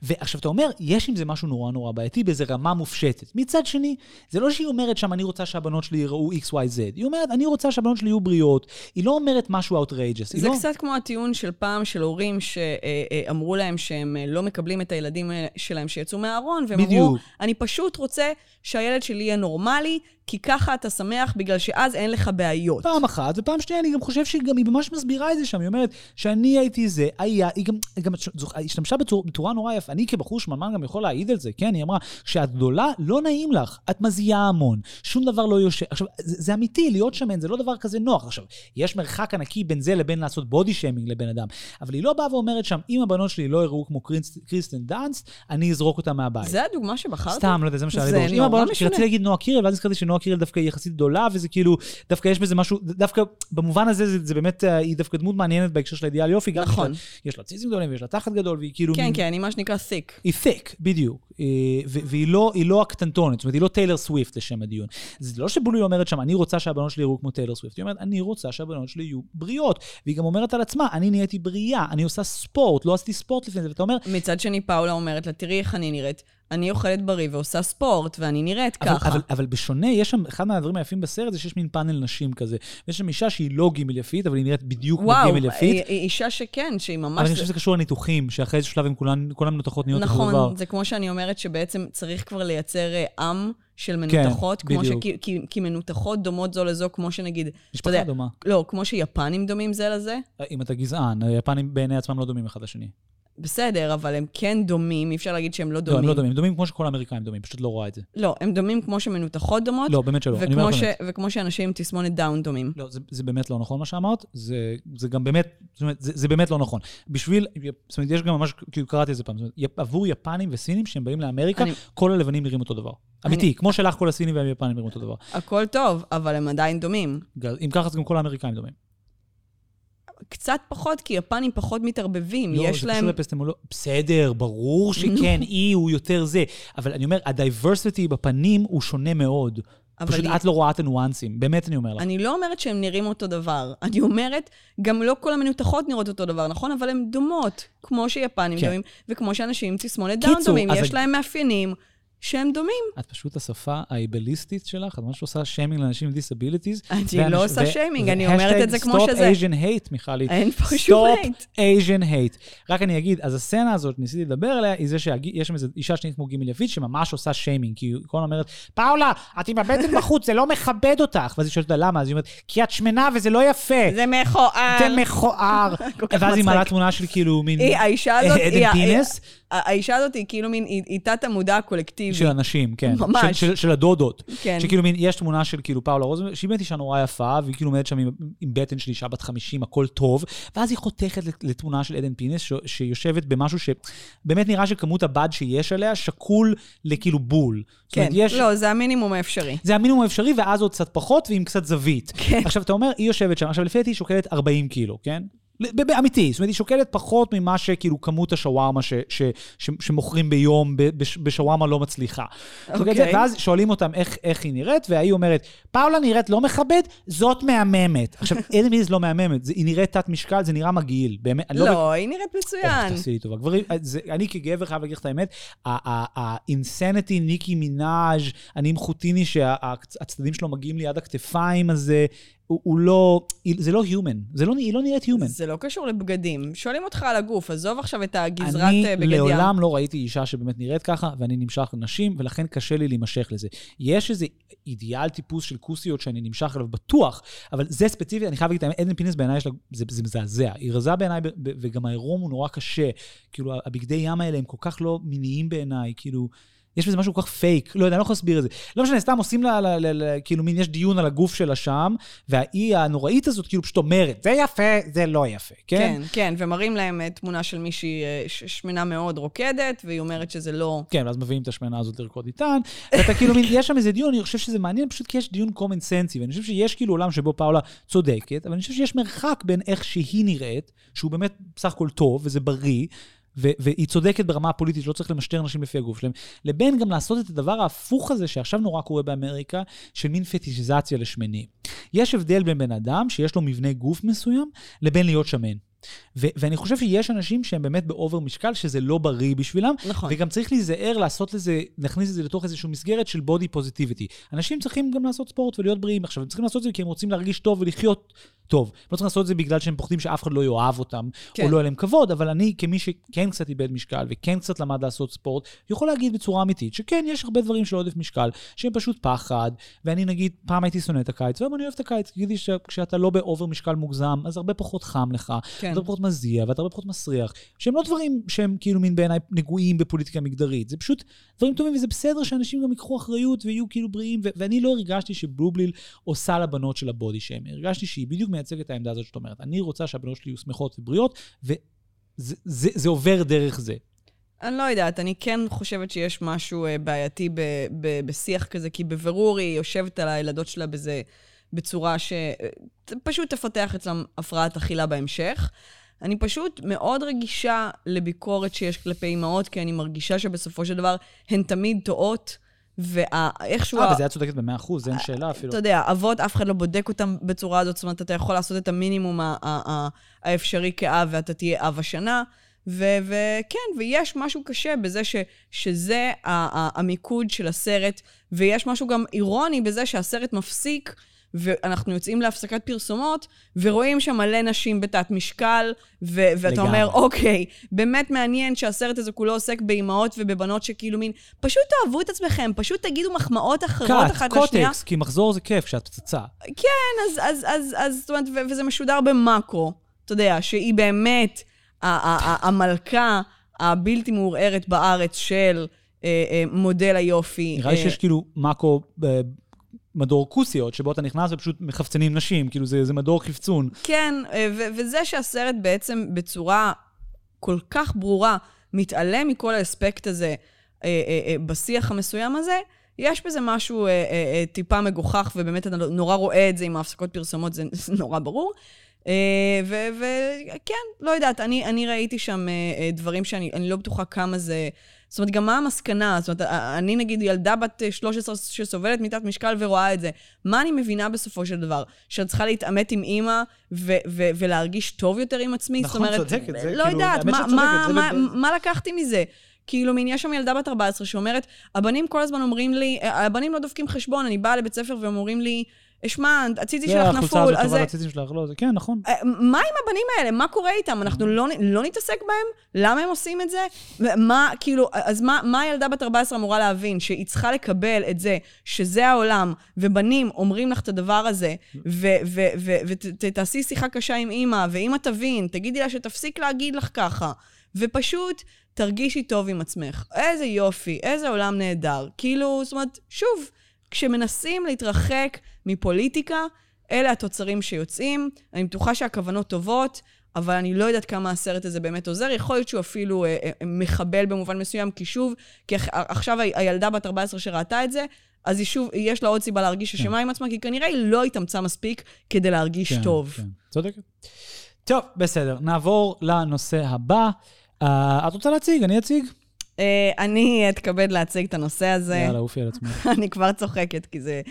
ועכשיו אתה אומר, יש עם זה משהו נורא נורא בעייתי באיזה רמה מופשטת. מצד שני, זה לא שהיא אומרת שם, אני רוצה שהבנות שלי יראו XYZ. היא אומרת, אני רוצה שהבנות שלי יהיו בריאות. היא לא אומרת משהו outrageous. זה לא... קצת כמו הטיעון של פעם של הורים שאמרו להם שהם אה, לא מקבלים את הילדים אה, שלהם שיצאו מהארון, והם בדיוק. אמרו, אני פשוט רוצה שהילד שלי יהיה נורמלי, כי ככה אתה שמח, בגלל שאז אין לך בעיות. פעם אחת, ופעם שנייה, אני גם חושב שהיא גם, היא ממש מסבירה את זה שם. היא אומרת, שאני הייתי זה, היה, היא גם, היא גם השתמשה בצורה, בצורה נורא יפה. אני כבחור שמנמן גם יכול להעיד על זה, כן? היא אמרה, כשאת גדולה, לא נעים לך, את מזיעה המון, שום דבר לא יושב. עכשיו, זה, זה אמיתי, להיות שמן זה לא דבר כזה נוח. עכשיו, יש מרחק ענקי בין זה לבין לעשות body shaming לבן אדם, אבל היא לא באה ואומרת שם, אם הבנות שלי לא יראו כמו קריסט- קריסטן דאנסט, אני אזרוק אותם מהבית. זה הדוגמה שבחרת? סתם, לא יודע, זה מה שהיה לי בראש. נורא הבנות. רציתי להגיד נועה קירל, ואז נזכרתי שנועה קירל דווקא היא יחסית גדולה, וזה כאילו, דווקא יש בזה משהו, דווקא במובן הזה זה, זה באמת, אה, היא דווקא דמות מעניינת בהקשר של האידיאל יופי. גם נכון. לה- יש לה ציצים גדולים ויש לה תחת גדול, והיא כאילו... כן, מין- כן, אני מה שנקרא thick. היא thick, בדיוק. אה, והיא לא, היא לא הקטנטונת, זאת אומרת, היא לא טיילר סוויפט לשם הדיון. זה לא שבולי אומרת שם, אני רוצה שהבנות שלי יראו כמו טיילר סוויפט. היא אומרת, אני רוצה שהבנות שלי יהיו בריאות. והיא גם אומרת על עצמה, אני נהייתי בריאה, אני עושה ספורט, לא עשיתי ספורט לפני זה. ואתה אומר, מצד שני, פאולה אומרת לה, תראי איך אני נראית. אני אוכלת בריא ועושה ספורט, ואני נראית אבל, ככה. אבל, אבל בשונה, יש שם, אחד מהדברים היפים בסרט זה שיש מין פאנל נשים כזה. ויש שם אישה שהיא לא גימל יפית, אבל היא נראית בדיוק כמו וואו, גימל יפית. היא, היא אישה שכן, שהיא ממש... אבל אני חושב שזה קשור לניתוחים, שאחרי איזה שלב הם כולן, כל המנותחות נהיות אותו. נכון, זה כמו שאני אומרת שבעצם צריך כבר לייצר אה, עם של מנותחות, כמו בדיוק. ש... כי, כי, מנותחות דומות זו לזו, כמו שנגיד... משפחה יודע, דומה. לא, כמו שיפנים דומים זה לזה, אם אתה גזען, היפנים בעיני עצמם לא דומים אחד לשני. בסדר, אבל הם כן דומים, אי אפשר להגיד שהם לא לא, דומים. הם לא דומים, הם דומים כמו שכל האמריקאים דומים, פשוט לא רואה את זה. לא, הם דומים כמו שמנותחות דומות, לא, באמת שלא. אני אומר ש... באמת. וכמו שאנשים עם תסמונת דאון דומים. לא, זה, זה באמת לא נכון מה שאמרת, זה, זה גם באמת, זאת אומרת, זה, זה באמת לא נכון. בשביל, זאת אומרת, יש גם ממש, כאילו קראתי את זה פעם, זאת אומרת, עבור יפנים וסינים שהם באים לאמריקה, אני- כל הלבנים נראים אותו דבר. אמיתי, כמו שלך כל הסינים והיפנים נראים אותו דבר. הכל טוב, אבל הם עדיין דומים. גל- אם ככה, אז גם כל האמריקאים דומים. קצת פחות, כי יפנים פחות מתערבבים. לא, יש זה להם... קשור לאפיסטמולוגיה. בסדר, ברור שכן, אי הוא יותר זה. אבל אני אומר, הדייברסיטי בפנים הוא שונה מאוד. פשוט היא- את לא רואה את הניואנסים, באמת אני אומר לך. אני לא אומרת שהן נראים אותו דבר. אני אומרת, גם לא כל המנותחות נראות אותו דבר, נכון? אבל הן דומות, כמו שיפנים כן. דומים, וכמו שאנשים עם תסמונת דאון דומים. יש להם מאפיינים שהם דומים. את פשוט השפה האייבליסטית שלך, את ממש עושה שיימינג לאנשים עם disabilities. אני לא עושה שיימינג, אני אומרת את זה כמו שזה. stop Asian hate, מיכלי. אין פה שום סטופ הייט. אייז'ן הייט. רק אני אגיד, אז הסצנה הזאת, ניסיתי לדבר עליה, היא זה שיש שם איזו אישה שנראית כמו גימל יפית, שממש עושה שיימינג, כי היא כל הזמן אומרת, פאולה, את עם הבטן (laughs) בחוץ, זה לא מכבד אותך. ואז היא שואלת אותה למה, אז היא אומרת, כי את שמנה וזה לא יפה. זה מכוער. זה מכוער. (laughs) ואז היא. מעלה תמונה של כאילו מין היא, האישה הזאת, האישה הזאת היא כאילו מין, היא היא תת-המודע הקולקטיבי. של אנשים, כן. ממש. של- של- של הדודות. כן. שכאילו מין, יש תמונה של כאילו פאולה רוזנברג, שהיא באמת אישה נורא יפה, והיא כאילו עומדת שם עם, עם בטן של אישה בת 50, הכל טוב, ואז היא חותכת לת- לתמונה של עדן פינס, ש, שיושבת במשהו שבאמת נראה שכמות הבד שיש עליה שקול לכאילו בול. כן, אומרת, יש... לא, זה המינימום האפשרי. זה המינימום האפשרי, ואז עוד קצת פחות ועם קצת זווית. כן. עכשיו, אתה אומר, היא יושבת שם, עכשיו, לפי דעתי היא שוקלת 40 קילו, כן? אמיתי, זאת אומרת, היא שוקלת פחות ממה שכאילו כמות השווארמה ש- ש- ש- שמוכרים ביום בשווארמה לא מצליחה. אוקיי. Okay. ואז שואלים אותם איך, איך היא נראית, והיא אומרת, פאולה נראית לא מכבד, זאת מהממת. עכשיו, (laughs) עדן פינס לא מהממת, זה- היא נראית תת משקל, זה נראה מגעיל. באמת, לא... לא, היא נראית מצוין. תעשי לי טובה. גברים, זה, אני כגבר חייב להגיד לך את האמת, האינסניטי, ניקי מנאז', אני עם חוטיני שהצדדים שלו מגיעים לי עד הכתפיים הזה, הוא, הוא לא, זה לא human, זה לא, היא לא נראית human. זה לא קשור לבגדים. שואלים אותך על הגוף, עזוב עכשיו את הגזרת אני אה, בגד ים. לעולם לא ראיתי אישה שבאמת נראית ככה, ואני נמשך לנשים, ולכן קשה לי להימשך לזה. יש איזה אידיאל טיפוס של כוסיות שאני נמשך אליו בטוח, אבל זה ספציפי, אני חייב להגיד את האמת, עדן פינס בעיניי זה, זה מזעזע. היא רזה בעיניי, וגם העירום הוא נורא קשה. כאילו, הבגדי ים האלה הם כל כך לא מיניים בעיניי, כאילו... יש בזה משהו כל כך פייק, לא יודע, אני לא יכול להסביר את זה. לא משנה, סתם עושים לה, לה, לה, לה, כאילו, מין, יש דיון על הגוף שלה שם, והאי הנוראית הזאת כאילו פשוט אומרת, זה יפה, זה לא יפה, כן? כן, כן, ומראים להם אה, תמונה של מישהי אה, שמנה מאוד רוקדת, והיא אומרת שזה לא... כן, ואז מביאים את השמנה הזאת לרקוד איתן, ואתה כאילו, מין, יש שם איזה דיון, אני חושב שזה מעניין, פשוט כי יש דיון common sense, ואני חושב שיש כאילו עולם שבו פאולה צודקת, אבל אני חושב שיש מרחק בין איך שהיא נראית, שהוא באמת בסך הכל טוב, וזה בריא, והיא צודקת ברמה הפוליטית, שלא צריך למשטר נשים לפי הגוף שלהם, לבין גם לעשות את הדבר ההפוך הזה, שעכשיו נורא קורה באמריקה, של מין פטישיזציה לשמנים. יש הבדל בין בן אדם שיש לו מבנה גוף מסוים, לבין להיות שמן. ו- ואני חושב שיש אנשים שהם באמת באובר משקל, שזה לא בריא בשבילם, נכון. וגם צריך להיזהר לעשות לזה, להכניס את זה לתוך איזושהי מסגרת של בודי פוזיטיביטי. אנשים צריכים גם לעשות ספורט ולהיות בריאים. עכשיו, הם צריכים לעשות את זה כי הם רוצים להרגיש טוב ולחיות טוב. הם לא צריכים לעשות את זה בגלל שהם פוחדים שאף אחד לא יאהב אותם, כן. או לא יהיה להם כבוד, אבל אני, כמי שכן קצת איבד משקל וכן קצת למד לעשות ספורט, יכול להגיד בצורה אמיתית שכן, יש הרבה דברים של עודף משקל, שהם פשוט פחד, ואני נגיד, פעם הייתי שונא את הקיץ, והיום אני אוהב את הקיץ, תגידי שכשאתה לא באובר משקל מוגזם, אז הרבה פחות חם לך, כן. הרבה פחות מזיע, ואתה הרבה פחות מסריח, שהם לא דברים שהם כאילו מין בעיניי נגועים בפוליטיקה מגדרית, זה פשוט דברים טובים, וזה בסדר שאנשים גם ייקחו אחריות ויהיו כאילו בריאים, ו- ואני לא הרגשתי שבלובליל עושה לבנות של הבודי שיימר, הרגשתי שהיא בדיוק מייצגת את העמדה הזאת שאת אומרת, אני רוצה שהבנות שלי יהיו שמחות ובריאות, וזה זה, זה עובר דרך זה. אני לא יודעת, אני כן חושבת שיש משהו אה, בעייתי ב, ב, בשיח כזה, כי בבירור היא יושבת על הילדות שלה בזה, בצורה שפשוט תפתח אצלם הפרעת אכילה בהמשך. אני פשוט מאוד רגישה לביקורת שיש כלפי אימהות, כי אני מרגישה שבסופו של דבר הן תמיד טועות, ואיכשהו... אה, בזה את צודקת במאה אחוז, זה אין שאלה אפילו. אתה יודע, אבות, אף אחד לא בודק אותם בצורה הזאת, זאת אומרת, אתה יכול לעשות את המינימום האפשרי כאב, ואתה תהיה אב השנה. וכן, ויש משהו קשה בזה ש- שזה המיקוד של הסרט, ויש משהו גם אירוני בזה שהסרט מפסיק, ואנחנו יוצאים להפסקת פרסומות, ורואים שם מלא נשים בתת משקל, ו- ואתה לגמרי. אומר, אוקיי, באמת מעניין שהסרט הזה כולו עוסק באימהות ובבנות שכאילו מין, פשוט תאהבו את עצמכם, פשוט תגידו מחמאות אחרות קאט, אחת לשנייה. קוטקס, כי מחזור זה כיף כשאת פצצה. כן, אז, אז, אז, אז זאת אומרת, ו- וזה משודר במאקרו, אתה יודע, שהיא באמת המלכה הבלתי מעורערת בארץ של אה, אה, מודל היופי. נראה לי אה, שיש כאילו מאקו מדור כוסיות, שבו אתה נכנס ופשוט מחפצנים נשים, כאילו זה, זה מדור חפצון. כן, אה, ו- וזה שהסרט בעצם בצורה כל כך ברורה מתעלם מכל האספקט הזה אה, אה, בשיח המסוים הזה, יש בזה משהו אה, אה, אה, טיפה מגוחך, ובאמת אתה נורא רואה את זה עם ההפסקות פרסומות, זה, (laughs) נורא ברור. וכן, לא יודעת, אני, אני ראיתי שם דברים שאני אני לא בטוחה כמה זה... זאת אומרת, גם מה המסקנה? זאת אומרת, אני נגיד ילדה בת 13 שסובלת מתת משקל ורואה את זה. מה אני מבינה בסופו של דבר? שאת צריכה להתעמת עם אימא ו- ו- ולהרגיש טוב יותר עם עצמי? נכון, זאת אומרת, צודקת, זה לא כאילו, יודעת, מה, מה, זה מה, מה לקחתי מזה? כאילו, מין, יש שם ילדה בת 14 שאומרת, הבנים כל הזמן אומרים לי, הבנים לא דופקים חשבון, אני באה לבית ספר והם אומרים לי, שמע, הציצי זה שלך החולצה נפול, הזאת אז טובה. לציצים שלך, לא, זה כן, נכון. אה, מה עם הבנים האלה? מה קורה איתם? אנחנו לא, לא נתעסק בהם? למה הם עושים את זה? מה, כאילו, אז מה, מה הילדה בת 14 אמורה להבין? שהיא צריכה לקבל את זה, שזה העולם, ובנים אומרים לך את הדבר הזה, ותעשי שיחה קשה עם אימא, ואימא תבין, תגידי לה שתפסיק להגיד לך ככה, ופשוט תרגישי טוב עם עצמך. איזה יופי, איזה עולם נהדר. כאילו, זאת אומרת, שוב, כשמנסים להתרחק מפוליטיקה, אלה התוצרים שיוצאים. אני בטוחה שהכוונות טובות, אבל אני לא יודעת כמה הסרט הזה באמת עוזר. יכול להיות שהוא אפילו אה, אה, מחבל במובן מסוים, כי שוב, כי עכשיו הילדה בת 14 שראתה את זה, אז היא שוב, יש לה עוד סיבה להרגיש אשמה עם עצמה, כי כנראה היא לא התאמצה מספיק כדי להרגיש כן, טוב. כן, צודקת. טוב, בסדר, נעבור לנושא הבא. Uh, את רוצה להציג? אני אציג? אה, אני אתכבד להציג את הנושא הזה. יאללה, עופי על עצמך. (laughs) אני כבר צוחקת, כי זה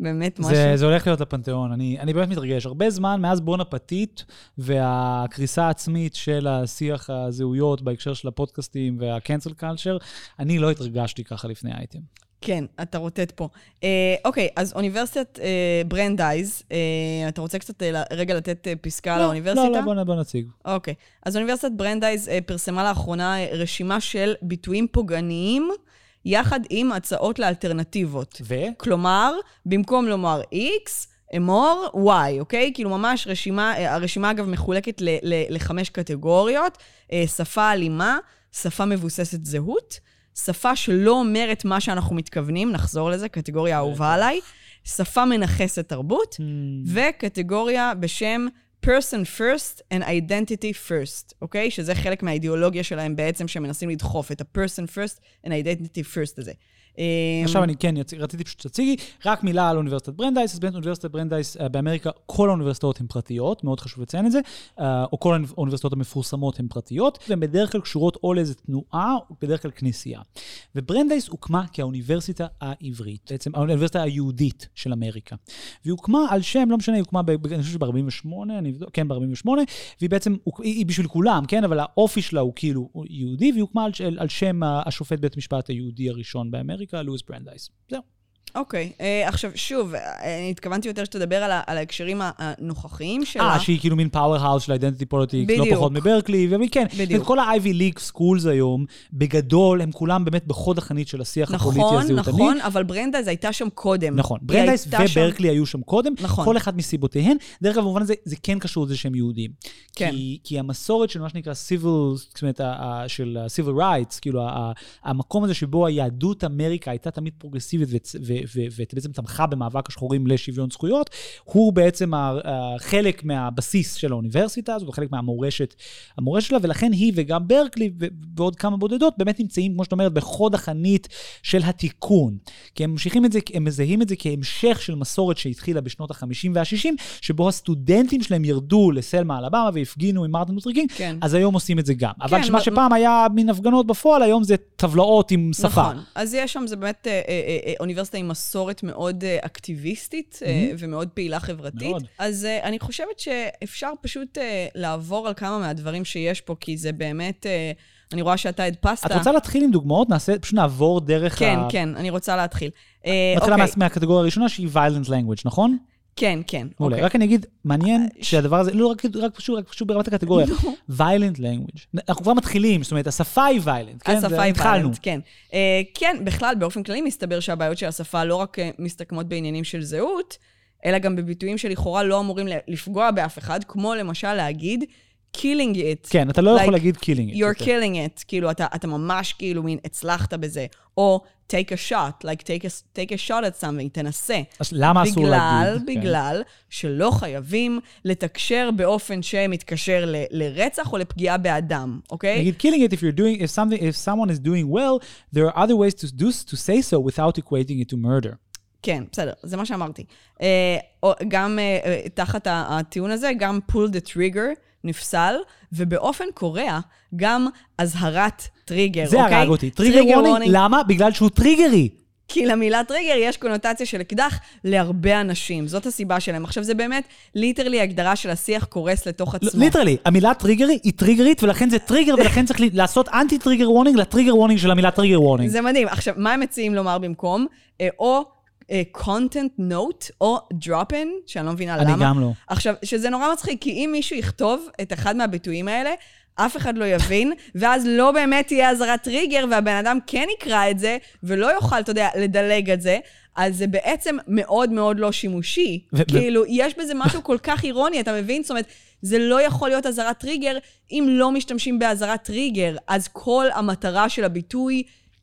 באמת משהו... זה, זה הולך להיות לפנתיאון, אני, אני באמת מתרגש. הרבה זמן מאז בון אפתית והקריסה העצמית של השיח הזהויות בהקשר של הפודקאסטים וה-cancel culture, אני לא התרגשתי ככה לפני האייטם. כן, אתה רוטט פה. אה, אוקיי, אז אוניברסיטת אה, ברנדייז, אה, אתה רוצה קצת אה, רגע לתת אה, פסקה לא, לאוניברסיטה? לא, לא, בוא, בוא נציג. אוקיי. אז אוניברסיטת ברנדייז אה, פרסמה לאחרונה אה, רשימה של ביטויים פוגעניים, יחד עם הצעות לאלטרנטיבות. ו? כלומר, במקום לומר X, אמור Y, אוקיי? כאילו ממש רשימה, אה, הרשימה אגב מחולקת ל- ל- לחמש קטגוריות, אה, שפה אלימה, שפה מבוססת זהות, שפה שלא אומרת מה שאנחנו מתכוונים, נחזור לזה, קטגוריה אהובה עליי, שפה מנכסת תרבות, וקטגוריה בשם person first and identity first, אוקיי? שזה חלק מהאידיאולוגיה שלהם בעצם, שמנסים לדחוף את ה-person first and identity first הזה. אה, עכשיו אני כן, יצ... רציתי פשוט שתציגי, רק מילה על אוניברסיטת ברנדייס, אז באמת אוניברסיטת ברנדייס אה, באמריקה, כל האוניברסיטאות הן פרטיות, מאוד חשוב לציין את זה, אה, או כל האוניברסיטאות המפורסמות הן פרטיות, והן בדרך כלל קשורות או לאיזה תנועה, או בדרך כלל כנסייה. וברנדייס הוקמה כאוניברסיטה העברית, בעצם האוניברסיטה היהודית של אמריקה. והיא הוקמה על שם, לא משנה, היא הוקמה, אני חושב שב-48, אני אבדוק, כן, ב-48, והיא בעצם, היא, בשביל כולם, כן, אבל האופי שלה הוא כאילו יהודי, והיא הוקמה על, על שם השופט בית המשפט היהודי הראשון באמריקה, לואיס ברנדייס. זהו. אוקיי, אה, עכשיו שוב, אה, התכוונתי יותר שתדבר על, ה- על ההקשרים הנוכחיים שלה. אה, שהיא כאילו מין powerhouse של identity politics, לא בדיוק. פחות מברקלי, וכן, בדיוק. את כל ה-Ivy League schools היום, בגדול, הם כולם באמת בחוד החנית של השיח הפוליטי נכון, הזהותני. נכון, אבל ברנדייז הייתה שם קודם. נכון, היא ברנדייס הייתה שם- וברקלי היו שם קודם, נכון. כל אחד מסיבותיהן. דרך אגב, במובן הזה, זה כן קשור לזה שהם יהודים. כן. כי, כי המסורת של מה שנקרא civil, זאת אומרת, ה- ה- של ה-civil rights, כאילו, ה- ה- המקום הזה שבו היהדות אמריקה הייתה תמיד פרוגרסיבית ו- ו- ובעצם תמכה במאבק השחורים לשוויון זכויות, הוא בעצם חלק מהבסיס של האוניברסיטה הזאת, וחלק מהמורשת המורשת שלה, ולכן היא וגם ברקלי ועוד כמה בודדות באמת נמצאים, כמו שאת אומרת, בחוד החנית של התיקון. כי הם ממשיכים את זה, הם מזהים את זה כהמשך של מסורת שהתחילה בשנות ה-50 וה-60, שבו הסטודנטים שלהם ירדו לסלמה אלבמה והפגינו עם מרטין לותר קינג, כן. אז היום עושים את זה גם. אבל כן, מה מ- שפעם היה מין הפגנות בפועל, היום זה טבלאות עם שפה. נכון. אז יש שם, זה באמת אה, אה, אה, אוניברסיטה עם מסורת מאוד אה, אקטיביסטית אה, ומאוד פעילה חברתית. מאוד. אז אה, אני חושבת שאפשר פשוט אה, לעבור על כמה מהדברים שיש פה, כי זה באמת, אה, אני רואה שאתה הדפסת. את רוצה להתחיל עם דוגמאות? נעשה, פשוט נעבור דרך כן, ה... כן, אני רוצה להתחיל. מתחילה אוקיי. מה- מהקטגוריה הראשונה שהיא violent language, נכון? כן, כן. מעולה. אוקיי. רק אני אגיד, מעניין שהדבר הזה, לא רק, רק פשוט, רק פשוט ברמת הקטגוריה, violent language. אנחנו כבר מתחילים, זאת אומרת, השפה היא violent, כן? השפה היא. ויילנט, כן. Uh, כן, בכלל, באופן כללי מסתבר שהבעיות של השפה לא רק uh, מסתכמות בעניינים של זהות, אלא גם בביטויים שלכאורה לא אמורים לפגוע באף אחד, כמו למשל להגיד, killing it. כן, אתה לא יכול Like, להגיד killing it. You're יותר. killing it, כאילו, אתה, אתה ממש כאילו מין הצלחת בזה. או take a shot, like take a, take a shot at something, תנסה. אז למה אסור בגלל, להגיד? כן. בגלל שלא חייבים לתקשר באופן שמתקשר ל- לרצח או לפגיעה באדם, אוקיי? נגיד killing it if you're doing, if something, if someone is doing well, there are other ways to do, to say so without equating it to murder. כן, בסדר, זה מה שאמרתי. אה, או- גם אה, אה, תחת הטיעון הזה, גם pull the trigger נפסל, ובאופן קורע, גם אזהרת טריגר, זה אוקיי? הרג אותי. טריגר וורנינג, למה? בגלל שהוא טריגרי. כי למילה טריגר יש קונוטציה של אקדח להרבה אנשים. זאת הסיבה שלהם. עכשיו, זה באמת literally הגדרה של השיח קורס לתוך עצמו. ליטרלי, המילה טריגרי היא טריגרית, ולכן זה טריגר, (laughs) ולכן צריך לעשות אנטי טריגר וורנינג לטריגר וורנינג של המילה טריגר וורנינג. זה מדהים. עכשיו, מה הם מציעים לומר במקום? אה, או content note, או drop in, שאני לא מבינה אני למה. גם לא. עכשיו, שזה נורא מצחיק, כי אם מישהו יכתוב את אחד מהביטויים האלה, אף אחד לא יבין, (laughs) ואז לא באמת תהיה אזהרת טריגר, והבן אדם כן יקרא את זה, ולא יוכל, אתה יודע, לדלג את זה. אז זה בעצם מאוד מאוד לא שימושי. ו- ו- כאילו, יש בזה משהו (laughs) כל כך אירוני, אתה מבין? זאת אומרת, זה לא יכול להיות אזהרת טריגר אם לא משתמשים באזהרת טריגר. אז כל המטרה של הביטוי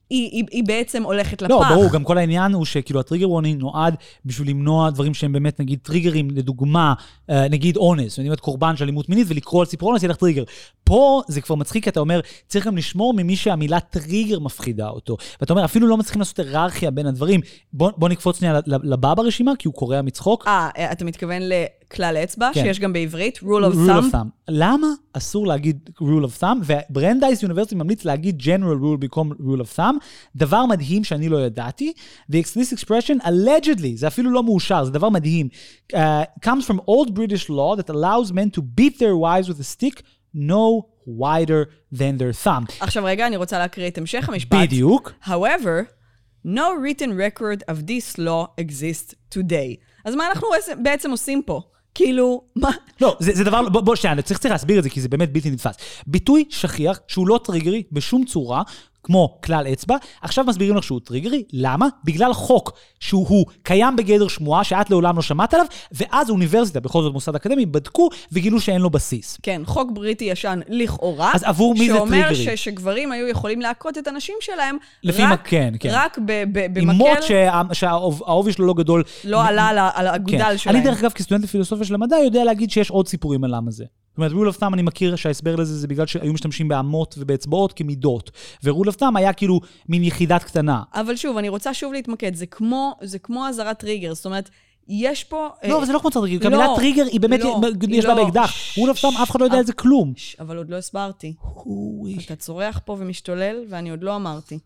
היא, היא, היא בעצם הולכת לפח. לא, ברור, גם כל העניין הוא שכאילו הטריגר וורנינג נועד בשביל למנוע דברים שהם באמת, נגיד, טריגרים, לדוגמה, אה, נגיד אונס, אני אומרת קורבן של אלימות מינית, ולקרוא על סיפור אונס, יהיה לך טריגר. פה זה כבר מצחיק, כי אתה אומר, צריך גם לשמור ממי שהמילה טריגר מפחידה אותו. ואתה אומר, אפילו לא מצליחים לעשות היררכיה בין הדברים. בוא, בוא נקפוץ שנייה ל- לבא ברשימה, כי הוא קורע מצחוק. אה, אתה מתכוון לכלל אצבע, כן. שיש גם בעברית, rule of rule thumb. of thumb. למה אסור להגיד rule of thumb, וברנדייס University ממליץ להגיד general rule במקום rule of thumb, דבר מדהים שאני לא ידעתי, the this expression allegedly, זה אפילו לא מאושר, זה דבר מדהים, uh, comes from old British law that allows men to beat their wives with a stick no wider than their thumb. עכשיו רגע, אני רוצה להקריא את המשך המשפט. בדיוק. However, no written record of this law exists today. אז מה אנחנו בעצם עושים פה? כאילו, מה? לא, זה, זה דבר, בוא, בוא שנייה, צריך, צריך להסביר את זה כי זה באמת בלתי נתפס. ביטוי שכיח שהוא לא טריגרי בשום צורה, כמו כלל אצבע, עכשיו מסבירים לך שהוא טריגרי, למה? בגלל חוק שהוא הוא, קיים בגדר שמועה שאת לעולם לא שמעת עליו, ואז האוניברסיטה, בכל זאת מוסד אקדמי, בדקו וגילו שאין לו בסיס. כן, חוק בריטי ישן לכאורה. אז עבור מי זה שאומר טריגרי? ש- שגברים היו יכולים להכות את הנשים שלהם, לפי רק, כן, כן. רק ב- ב- עם מוט במקל, שה- שהעובי שלו לא גדול. לא עלה על ה- על כן. האגודל שלהם. אני דרך אגב, כסטודנט לפילוסופיה של המדע, יודע להגיד שיש עוד סיפורים על למה זה. זאת אומרת, rule of thumb אני מכיר שההסבר לזה זה בגלל שהיו משתמשים באמות ובאצבעות כמידות. ו-rule of thumb היה כאילו מין יחידת קטנה. אבל שוב, אני רוצה שוב להתמקד, זה כמו, זה כמו אזהרת טריגר, זאת אומרת, יש פה... לא, אה, אבל זה לא כמו טריגר, כי לא, המילה טריגר היא באמת, לא, יש בה לא. באקדח. rule of thumb, אף אחד לא יודע על זה כלום. אבל עוד לא הסברתי. אתה צורח פה ומשתולל, ואני עוד לא אמרתי.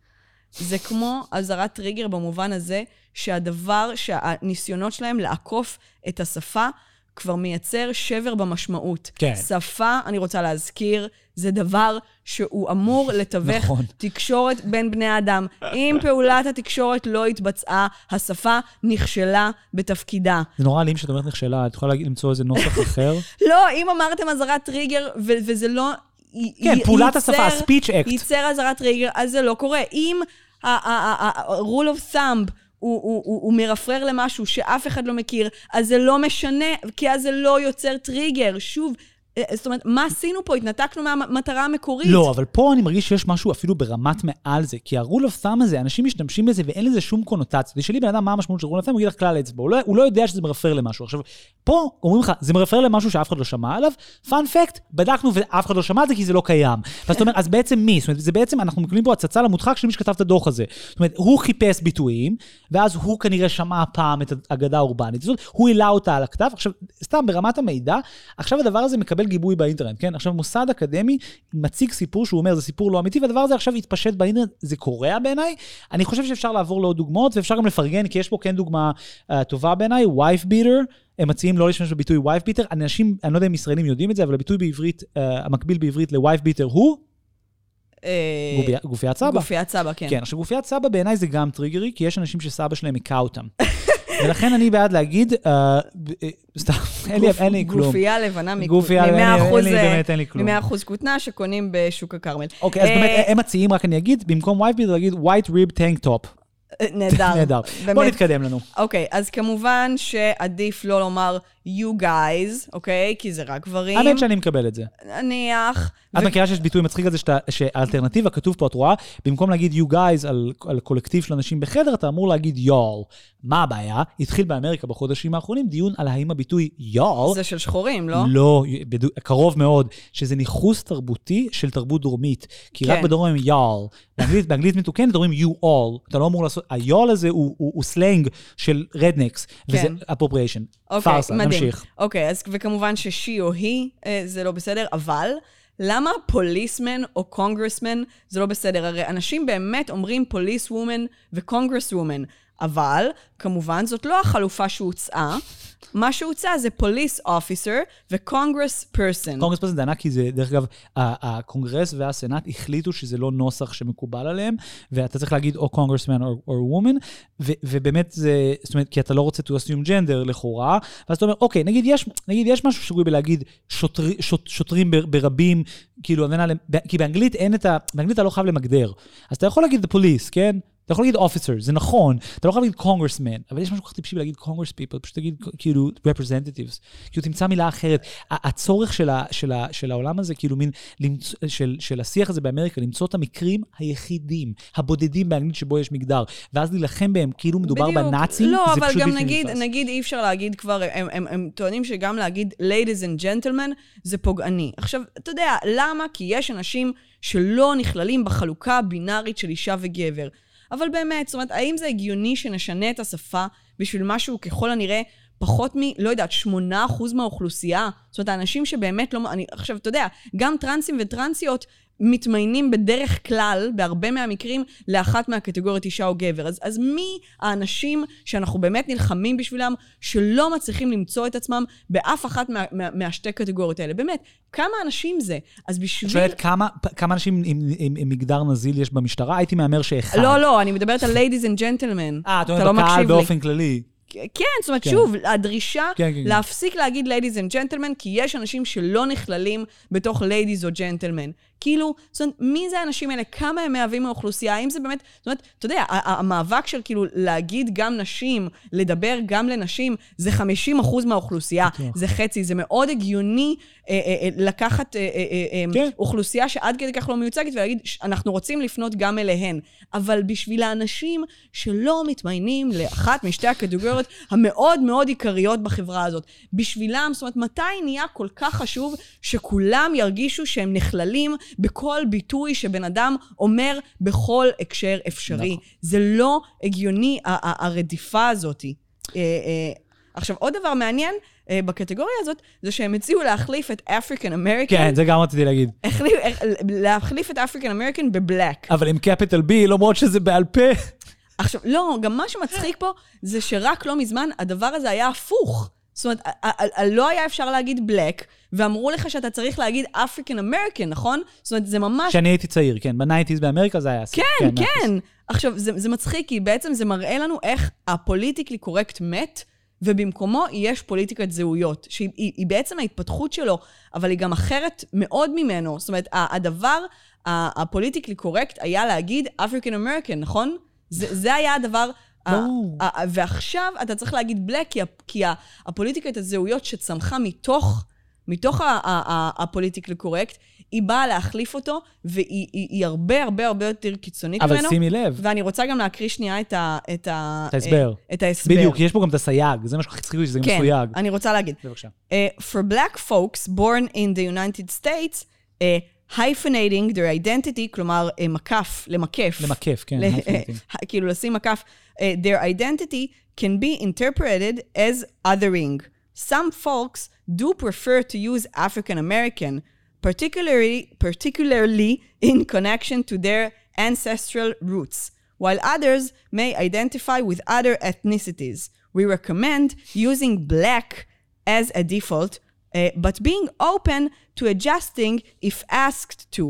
זה כמו אזהרת טריגר במובן הזה שהדבר, שהניסיונות שלהם לעקוף את השפה, כבר מייצר שבר במשמעות. כן. שפה, אני רוצה להזכיר, זה דבר שהוא אמור (laughs) לתווך נכון. תקשורת בין בני אדם. אם פעולת התקשורת לא התבצעה, השפה נכשלה בתפקידה. זה נורא אלים שאת אומרת נכשלה, את יכולה למצוא איזה נוסח (laughs) אחר? לא, אם אמרתם אזהרת טריגר, ו- וזה לא... כן, י- פעולת ייצר- השפה, ה-speech act. ייצר אזהרת טריגר, אז זה לא קורה. אם ה-rule of thumb הוא, הוא, הוא, הוא מרפרר למשהו שאף אחד לא מכיר, אז זה לא משנה, כי אז זה לא יוצר טריגר. שוב, זאת אומרת, מה עשינו פה? התנתקנו מהמטרה המקורית. לא, אבל פה אני מרגיש שיש משהו אפילו ברמת מעל זה, כי ה-rule of thumb הזה, אנשים משתמשים בזה ואין לזה שום קונוטציה. תשאלי בן אדם מה המשמעות של rule of thumb, הוא יגיד לך כלל אצבע, הוא לא, הוא לא יודע שזה מרפר למשהו. עכשיו, פה אומרים לך, זה מרפר למשהו שאף אחד לא שמע עליו, פאנ פקט, בדקנו ואף אחד לא שמע על זה כי זה לא קיים. ואז אתה אומר, אז בעצם מי? זאת אומרת, זה בעצם, אנחנו מקבלים פה הצצה למודחק של מי שכתב את הדוח הזה. זאת אומרת, הוא חיפש ביטויים, ואז הוא כנראה שמע פעם את האגדה האורבנית הזאת, הוא העלה אותה על הכתב. עכשיו, סתם ברמת המידע, עכשיו הדבר הזה מקבל גיבוי באינטרנט, כן? עכשיו מוסד אקדמי מציג סיפור שהוא אומר, זה סיפור לא אמיתי, והדבר הזה עכשיו התפשט באינטרנט, זה קורע בעיניי. אני חושב שאפשר לעבור לעוד דוגמאות, ואפשר גם לפרגן, כי יש פה כן דוגמה uh, טובה בעיניי, wife beater. הם מציעים לא להשתמש בביטוי wife beater. אנשים, אני לא יודע אם ישראלים יודעים את זה, אבל הביטוי בעברית, uh, המקביל בעברית ל-wife beater הוא אה, גופיית סבא. גופיית סבא, כן. כן, עכשיו גופיית סבא בעיניי זה גם טריגרי, כי יש אנשים שסבא שלהם היכה אותם. (laughs) ולכן אני בעד להגיד, אה, אה, סתם, אין לי- כלום. גופייה לבנה מ- גופייה, אין לי- מ-100 אין אחוז, לי, באמת, אין לי כלום. מ-100% כותנה שקונים בשוק הכרמל. אוקיי, אז אה, באמת, הם מציעים, רק אני אגיד, במקום white beater להגיד white rib tank top. אה, נהדר. (laughs) נהדר. באמת. בוא נתקדם לנו. אוקיי, אז כמובן שעדיף לא לומר you guys, אוקיי? כי זה רק גברים. האמת שאני מקבל את זה. נניח. את ו- מכירה שיש ביטוי מצחיק כזה שאתה- שהאלטרנטיבה, כתוב פה, את רואה, במקום להגיד you guys על, על קולקטיב של אנשים בחדר, אתה אמור להגיד y'all. מה הבעיה? התחיל באמריקה בחודשים האחרונים דיון על האם הביטוי y'all... זה של שחורים, לא? לא, בדו, קרוב מאוד, שזה ניכוס תרבותי של תרבות דרומית. כי רק כן. בדרום הם y'all. באנגלית, באנגלית מתוקנת אומרים you all. אתה לא אמור לעשות, ה-y'all הזה הוא, הוא, הוא סלנג של rednecks, וזה כן. appropriation. אוקיי, פארסה, מדהים. נמשיך. אוקיי, אז וכמובן שhe או she אה, זה לא בסדר, אבל למה policeman או קונגרסמן זה לא בסדר? הרי אנשים באמת אומרים policewoman ו congresswoman, אבל כמובן זאת לא החלופה שהוצעה. מה שהוצע זה police officer ו congressperson. congressperson זה ענק, כי זה, דרך אגב, הקונגרס והסנאט החליטו שזה לא נוסח שמקובל עליהם, ואתה צריך להגיד או קונגרסמן או woman, ובאמת זה, זאת אומרת, כי אתה לא רוצה to assume gender לכאורה, ואז אתה אומר, אוקיי, נגיד יש, נגיד יש משהו שגוי בלהגיד שוטר, שוט, שוטרים בר- ברבים, כאילו, כי באנגלית אין את ה... באנגלית אתה לא חייב למגדר. אז אתה יכול להגיד the police, כן? אתה יכול להגיד officer, זה נכון, אתה לא יכול להגיד congressman, אבל יש משהו כל כך טיפשי בלהגיד congress people, פשוט תגיד כאילו representatives, כאילו תמצא מילה אחרת. הצורך של, ה, של, ה, של העולם הזה, כאילו מין, למצוא, של, של השיח הזה באמריקה, למצוא את המקרים היחידים, הבודדים באנגלית שבו יש מגדר, ואז להילחם בהם כאילו מדובר בדיוק. בנאצים, לא, זה אבל פשוט גם בלתי נגיד, נתפס. נגיד אי אפשר להגיד כבר, הם, הם, הם טוענים שגם להגיד ladies and gentlemen זה פוגעני. עכשיו, אתה יודע, למה? כי יש אנשים שלא נכללים בחלוקה הבינארית של אישה וגבר. אבל באמת, זאת אומרת, האם זה הגיוני שנשנה את השפה בשביל משהו ככל הנראה פחות מ, לא יודעת, 8% מהאוכלוסייה? זאת אומרת, האנשים שבאמת לא... אני, עכשיו, אתה יודע, גם טרנסים וטרנסיות מתמיינים בדרך כלל, בהרבה מהמקרים, לאחת מהקטגוריות אישה או גבר. אז, אז מי האנשים שאנחנו באמת נלחמים בשבילם, שלא מצליחים למצוא את עצמם באף אחת מה, מה, מהשתי קטגוריות האלה? באמת, כמה אנשים זה? אז בשביל... את שואלת כמה, כמה אנשים עם, עם, עם מגדר נזיל יש במשטרה? הייתי מהמר שאחד. לא, לא, אני מדברת על (laughs) ladies and gentlemen. אה, את אתה לא אומרת בקהל לי. באופן כללי. כן, זאת אומרת, כן. שוב, הדרישה כן, כן, כן. להפסיק להגיד ladies and gentlemen, כי יש אנשים שלא נכללים בתוך ladies או gentlemen. כאילו, זאת אומרת, מי זה האנשים האלה? כמה הם מהווים מהאוכלוסייה? האם זה באמת, זאת אומרת, אתה יודע, המאבק של כאילו להגיד גם נשים, לדבר גם לנשים, זה 50 אחוז מהאוכלוסייה. זה חצי, זה מאוד הגיוני אה, אה, אה, לקחת אה, אה, אה, כן. אוכלוסייה שעד כדי כך לא מיוצגת ולהגיד, "ש- אנחנו רוצים לפנות גם אליהן. אבל בשביל האנשים שלא מתמיינים לאחת משתי הקטגוריות המאוד מאוד עיקריות בחברה הזאת, בשבילם, זאת אומרת, מתי נהיה כל כך חשוב שכולם ירגישו שהם נכללים בכל ביטוי שבן אדם אומר בכל הקשר אפשרי? נכון. זה לא הגיוני, הרדיפה הזאת. אה, אה, עכשיו, עוד דבר מעניין אה, בקטגוריה הזאת, זה שהם הציעו להחליף את African American, כן, זה גם רציתי להגיד. החליף- להחליף את African American ב Black. אבל עם capital B, למרות שזה בעל פה. עכשיו, לא, גם מה שמצחיק פה, זה שרק לא מזמן הדבר הזה היה הפוך. זאת אומרת, לא היה אפשר להגיד Black, ואמרו לך שאתה צריך להגיד African American, נכון? זאת אומרת, זה ממש... כשאני הייתי צעיר, כן. ב nineties באמריקה זה היה... כן, אחוז. כן. עכשיו, זה, זה מצחיק, כי בעצם זה מראה לנו איך ה politically correct מת, ובמקומו יש פוליטיקת זהויות, שהיא היא, היא בעצם ההתפתחות שלו, אבל היא גם אחרת מאוד ממנו. זאת אומרת, הדבר ה politically correct היה להגיד African American, נכון? זה, זה היה הדבר... ברור. ה- ה- ועכשיו אתה צריך להגיד Black, כי, כי הפוליטיקת הזהויות שצמחה מתוך, מתוך ה politically correct, היא באה להחליף אותו, והיא היא, היא הרבה הרבה הרבה יותר קיצונית אבל ממנו. שימי לב, ואני רוצה גם להקריא שנייה את, ה, את, ה, את ההסבר. את ההסבר. בדיוק, יש פה גם את הסייג, זה מה שהצחיק אותי, שזה גם כן, מסויג. אני רוצה להגיד. בבקשה. Uh, for black folks born in the United States, uh, hyphenating their identity, כלומר, uh, מקף, למקף. למקף, כן, ל- hyphenating. כאילו לשים מקף. Uh, their identity can be interpreted as othering. Some folks do prefer to use African American, particularly, particularly in connection to their ancestral roots, while others may identify with other ethnicities. We recommend using black as a default, uh, but being open to adjusting if asked to.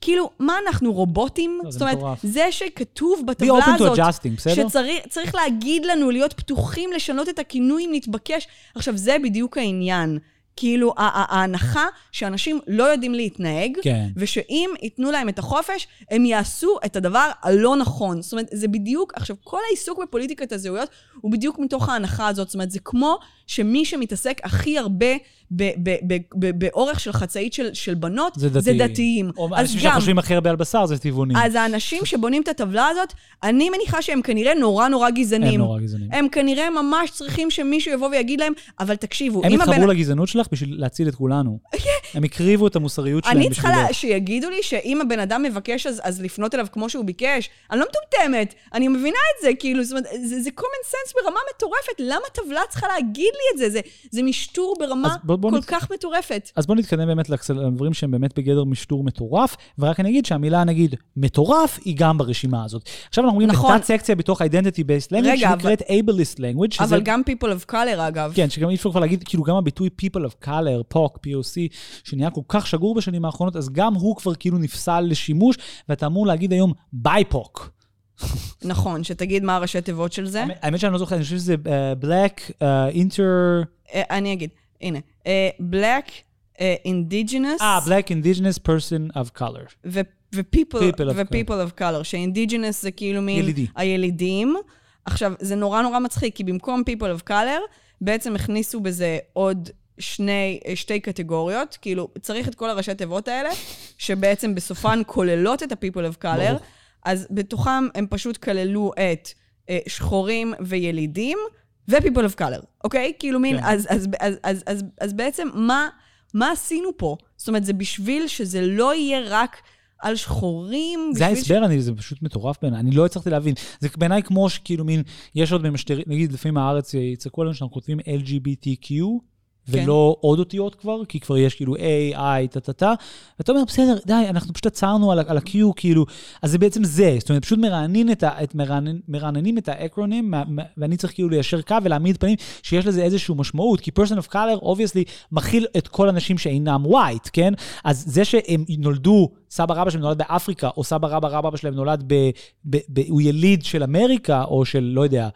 כאילו, מה אנחנו, רובוטים? לא, זאת אומרת, מטורף. זה שכתוב בטבלה הזאת, adjusting? שצריך צריך להגיד לנו להיות פתוחים לשנות את הכינוי אם נתבקש. עכשיו, זה בדיוק העניין. כאילו, ההנחה שאנשים לא יודעים להתנהג, כן. ושאם ייתנו להם את החופש, הם יעשו את הדבר הלא נכון. זאת אומרת, זה בדיוק, עכשיו, כל העיסוק בפוליטיקת הזהויות הוא בדיוק מתוך ההנחה הזאת. זאת אומרת, זה כמו שמי שמתעסק הכי הרבה באורך של חצאית של, של בנות, זה זה דתיים. או אנשים שחושבים הכי הרבה על בשר זה טבעונים. אז האנשים שבונים את הטבלה הזאת, אני מניחה שהם כנראה נורא נורא גזענים. הם נורא גזענים. הם כנראה ממש צריכים שמישהו יבוא ויגיד להם, אבל תקשיבו, הם. התחברו לגזענות שלך בשביל להציל את כולנו. (laughs) הם הקריבו את המוסריות שלהם אני צריכה בשבילך. לה... שיגידו לי שאם הבן אדם מבקש, אז, אז לפנות אליו כמו שהוא ביקש. אני לא מטומטמת, אני מבינה את זה, כאילו, זאת אומרת, זה, זה common sense ברמה מטורפת. למה טבלה צריכה להגיד לי את זה? זה, זה משטור ברמה בוא- בוא כל נת- כך מטורפת. אז בואו נתקדם באמת לדברים שהם באמת בגדר משטור מטורף, ורק אני אגיד שהמילה, נגיד, מטורף, היא גם ברשימה הזאת. עכשיו אנחנו אומרים נכון. לתת סקציה בתוך identity based language, שנקראת ableist language, שזה... אבל גם people of color, אגב. כן, שגם אי אפשר כבר להגיד, כאילו גם הביטוי people of color, POC, POC, שנהיה כל כך שגור בשנים האחרונות, אז גם הוא כבר כאילו נפסל לשימוש, ואתה אמור להגיד היום BIPOC. נכון, שתגיד מה הראשי תיבות של זה. האמת- שאני לא זוכר, אני חושב שזה אה, Black, אה, Inter... אה, אני אגיד, הנה. black, indigenous, אה, Black Indigenous Person of Color. ו-people People of color, ש-indigenous זה כאילו מין... ילידי. הילידים. עכשיו, זה נורא נורא מצחיק, כי במקום people of color, בעצם הכניסו בזה עוד שני, שתי קטגוריות. כאילו, צריך את כל הראשי תיבות האלה, שבעצם בסופן כוללות את ה-people of color. אז בתוכם הם פשוט כללו את אה, שחורים וילידים, ו-people of color, אוקיי? כאילו מין, כן. אז, אז, אז, אז, אז, אז בעצם מה, מה עשינו פה? זאת אומרת, זה בשביל שזה לא יהיה רק על שחורים, זה ההסבר, אני, זה פשוט מטורף בעיניי, אני לא הצלחתי להבין. זה בעיניי כמו שכאילו מין, יש עוד במשטרים, נגיד לפעמים הארץ יצעקו עלינו שאנחנו כותבים LGBTQ, כן. ולא עוד אותיות כבר, כי כבר יש כאילו A, I, טה-טה-טה, ואתה אומר, בסדר, די, אנחנו פשוט עצרנו על, על ה-Q, כאילו, אז זה בעצם זה, זאת אומרת, פשוט מרעננים את, ה, את מרענן, מרעננים את האקרונים, ואני צריך כאילו ליישר קו ולהעמיד פנים שיש לזה איזושהי משמעות, כי person of color, obviously, מכיל את כל האנשים שאינם white, כן? אז זה שהם נולדו, סבא רבא שלהם נולד באפריקה, או סבא רבא רבא שלהם נולד ב... ב, ב הוא יליד של אמריקה, או של, לא יודע,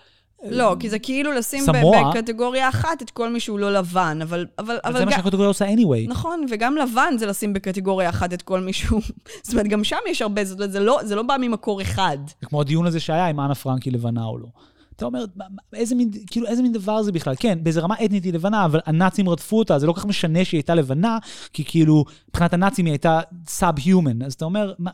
לא, כי זה כאילו לשים סמואה. בקטגוריה אחת את כל מי שהוא לא לבן, אבל... אבל, אבל זה מה שהקטגוריה עושה anyway. נכון, וגם לבן זה לשים בקטגוריה אחת את כל מי שהוא... זאת אומרת, גם שם יש הרבה, זאת אומרת, זה לא, זה לא בא ממקור אחד. זה כמו הדיון הזה שהיה אם אנה פרנק היא לבנה או לא. אתה אומר, איזה מין, כאילו, איזה מין דבר זה בכלל? כן, באיזה רמה אתנית היא לבנה, אבל הנאצים רדפו אותה, זה לא כל כך משנה שהיא הייתה לבנה, כי כאילו, מבחינת הנאצים היא הייתה sub-human. אז אתה אומר, מה-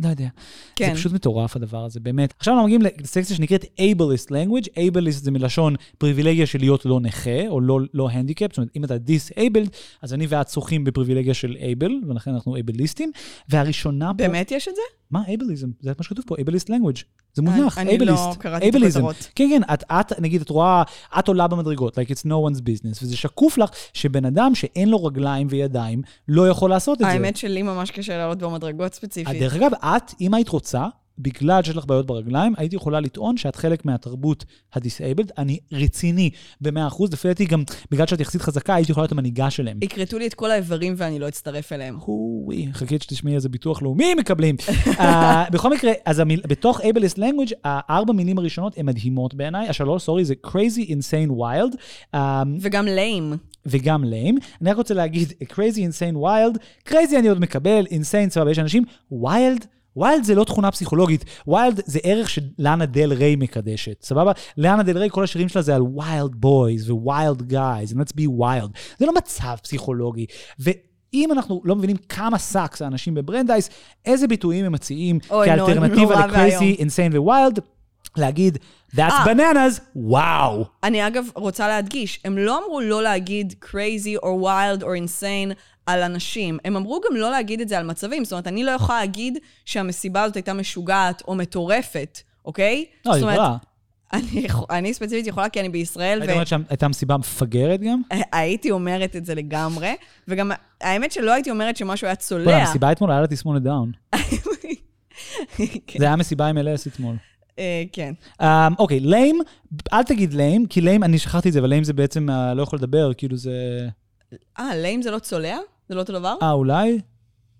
לא יודע. כן. זה פשוט מטורף הדבר הזה, באמת. עכשיו אנחנו מגיעים לסקציה שנקראת ableist language. ableist זה מלשון פריבילגיה של להיות לא נכה, או לא, לא הנדיקאפ, זאת אומרת, אם אתה disabled, אז אני ואת שוחים בפריבילגיה של able, ולכן אנחנו ableisטים. והראשונה פה... באמת יש את זה? מה אבליזם? זה מה שכתוב פה, ableist language. זה מונח, אני לא. קראתי את. הכותרות. כן, כן, את, את, נגיד, את רואה, את עולה במדרגות, like it's no one's business, וזה שקוף לך שבן אדם שאין לו רגליים וידיים, לא יכול לעשות את זה. האמת שלי ממש קשה לעלות במדרגות ספציפית. דרך אגב, את, אם היית רוצה, בגלל שיש לך בעיות ברגליים, הייתי יכולה לטעון שאת חלק מהתרבות הדיסאבלד. אני רציני ב-100%, לפי דעתי גם בגלל שאת יחסית חזקה, הייתי יכולה להיות המנהיגה שלהם. יכרתו לי את כל האיברים ואני לא אצטרף אליהם. הואי, חכי שתשמעי איזה ביטוח לאומי מקבלים. uh, (laughs) בכל מקרה, אז המיל, בתוך ableist language, הארבע מילים הראשונות הן מדהימות בעיניי. השלוש, סורי, זה crazy, insane, wild, um, וגם ליים. וגם lame. אני רק רוצה להגיד, crazy, insane, wild, crazy אני עוד מקבל, insane, סבבה, יש אנשים, wild, wild זה לא תכונה פסיכולוגית, wild זה ערך שלאנה דל ריי מקדשת, סבבה? לאנה דל ריי, כל השירים שלה זה על wild boys ו-wild guys, and let's be wild. זה לא מצב פסיכולוגי. ואם אנחנו לא מבינים כמה sucks האנשים בברנדייס, איזה ביטויים הם מציעים אוי, כאלטרנטיבה נורא ל-crazy, ואיום. להגיד, that's אה. bananas, וואו. אני אגב רוצה להדגיש, הם לא אמרו לא להגיד crazy or wild or insane על אנשים, הם אמרו גם לא להגיד את זה על מצבים. זאת אומרת, אני לא יכולה להגיד שהמסיבה הזאת הייתה משוגעת או מטורפת, אוקיי? לא, היא יכולה. אני, אני ספציפית יכולה כי אני בישראל, היית אומרת שהייתה מסיבה מפגרת גם? והייתי אומרת את זה לגמרי, וגם האמת שלא הייתי אומרת שמשהו היה בוא'נה, צולע. המסיבה אתמול היה לה תסמונת דאון. (laughs) זה היה מסיבה עם ALS אתמול. אה, כן. Um, אוקיי, lame, אל תגיד lame, כי lame, אני שכחתי את זה, אבל lame זה בעצם uh, לא יכול לדבר, כאילו זה... אה, lame זה לא צולע? זה לא אותו דבר? אה, אולי?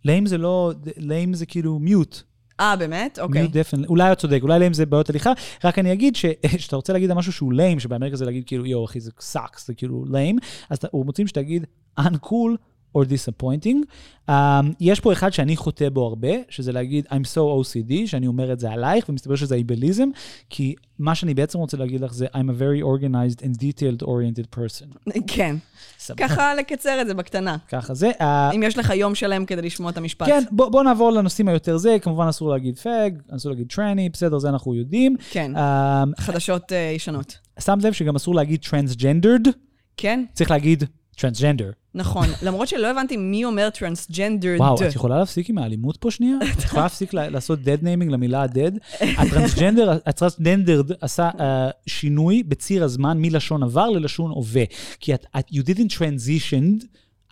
lame זה לא, lame זה כאילו mute. אה, באמת? אוקיי. mute deaf. אולי את צודק, אולי lame זה בעיות הליכה. רק אני אגיד שכשאתה (laughs) רוצה להגיד על משהו שהוא lame, שבאמריקה זה להגיד כאילו, יואו, אחי, זה sucks, זה כאילו lame, אז אתה- הם רוצים שתגיד uncool, or disappointing. Um, יש פה אחד שאני חוטא בו הרבה, שזה להגיד I'm so OCD, שאני אומר את זה עלייך, ומסתבר שזה ableism, כי מה שאני בעצם רוצה להגיד לך זה I'm a very organized and detailed oriented person. כן. סבבה. ככה לקצר את זה בקטנה. ככה זה. Uh, אם יש לך יום שלם כדי לשמוע את המשפט. כן, בוא, בוא נעבור לנושאים היותר זה, כמובן אסור להגיד fag, אסור להגיד tranny, בסדר, זה אנחנו יודעים. כן. Um, חדשות אה, ישנות. שמת לב שגם אסור להגיד transgendered, כן, צריך להגיד טרנסג'נדר. נכון. למרות שלא הבנתי מי אומר transgendered. וואו, את יכולה להפסיק עם האלימות פה שנייה? (laughs) את יכולה להפסיק לה- לעשות dead naming למילה dead? ה transgender, ה transgendered עשה אה, שינוי בציר הזמן מלשון עבר ללשון הווה. כי את, את, you didn't transitioned,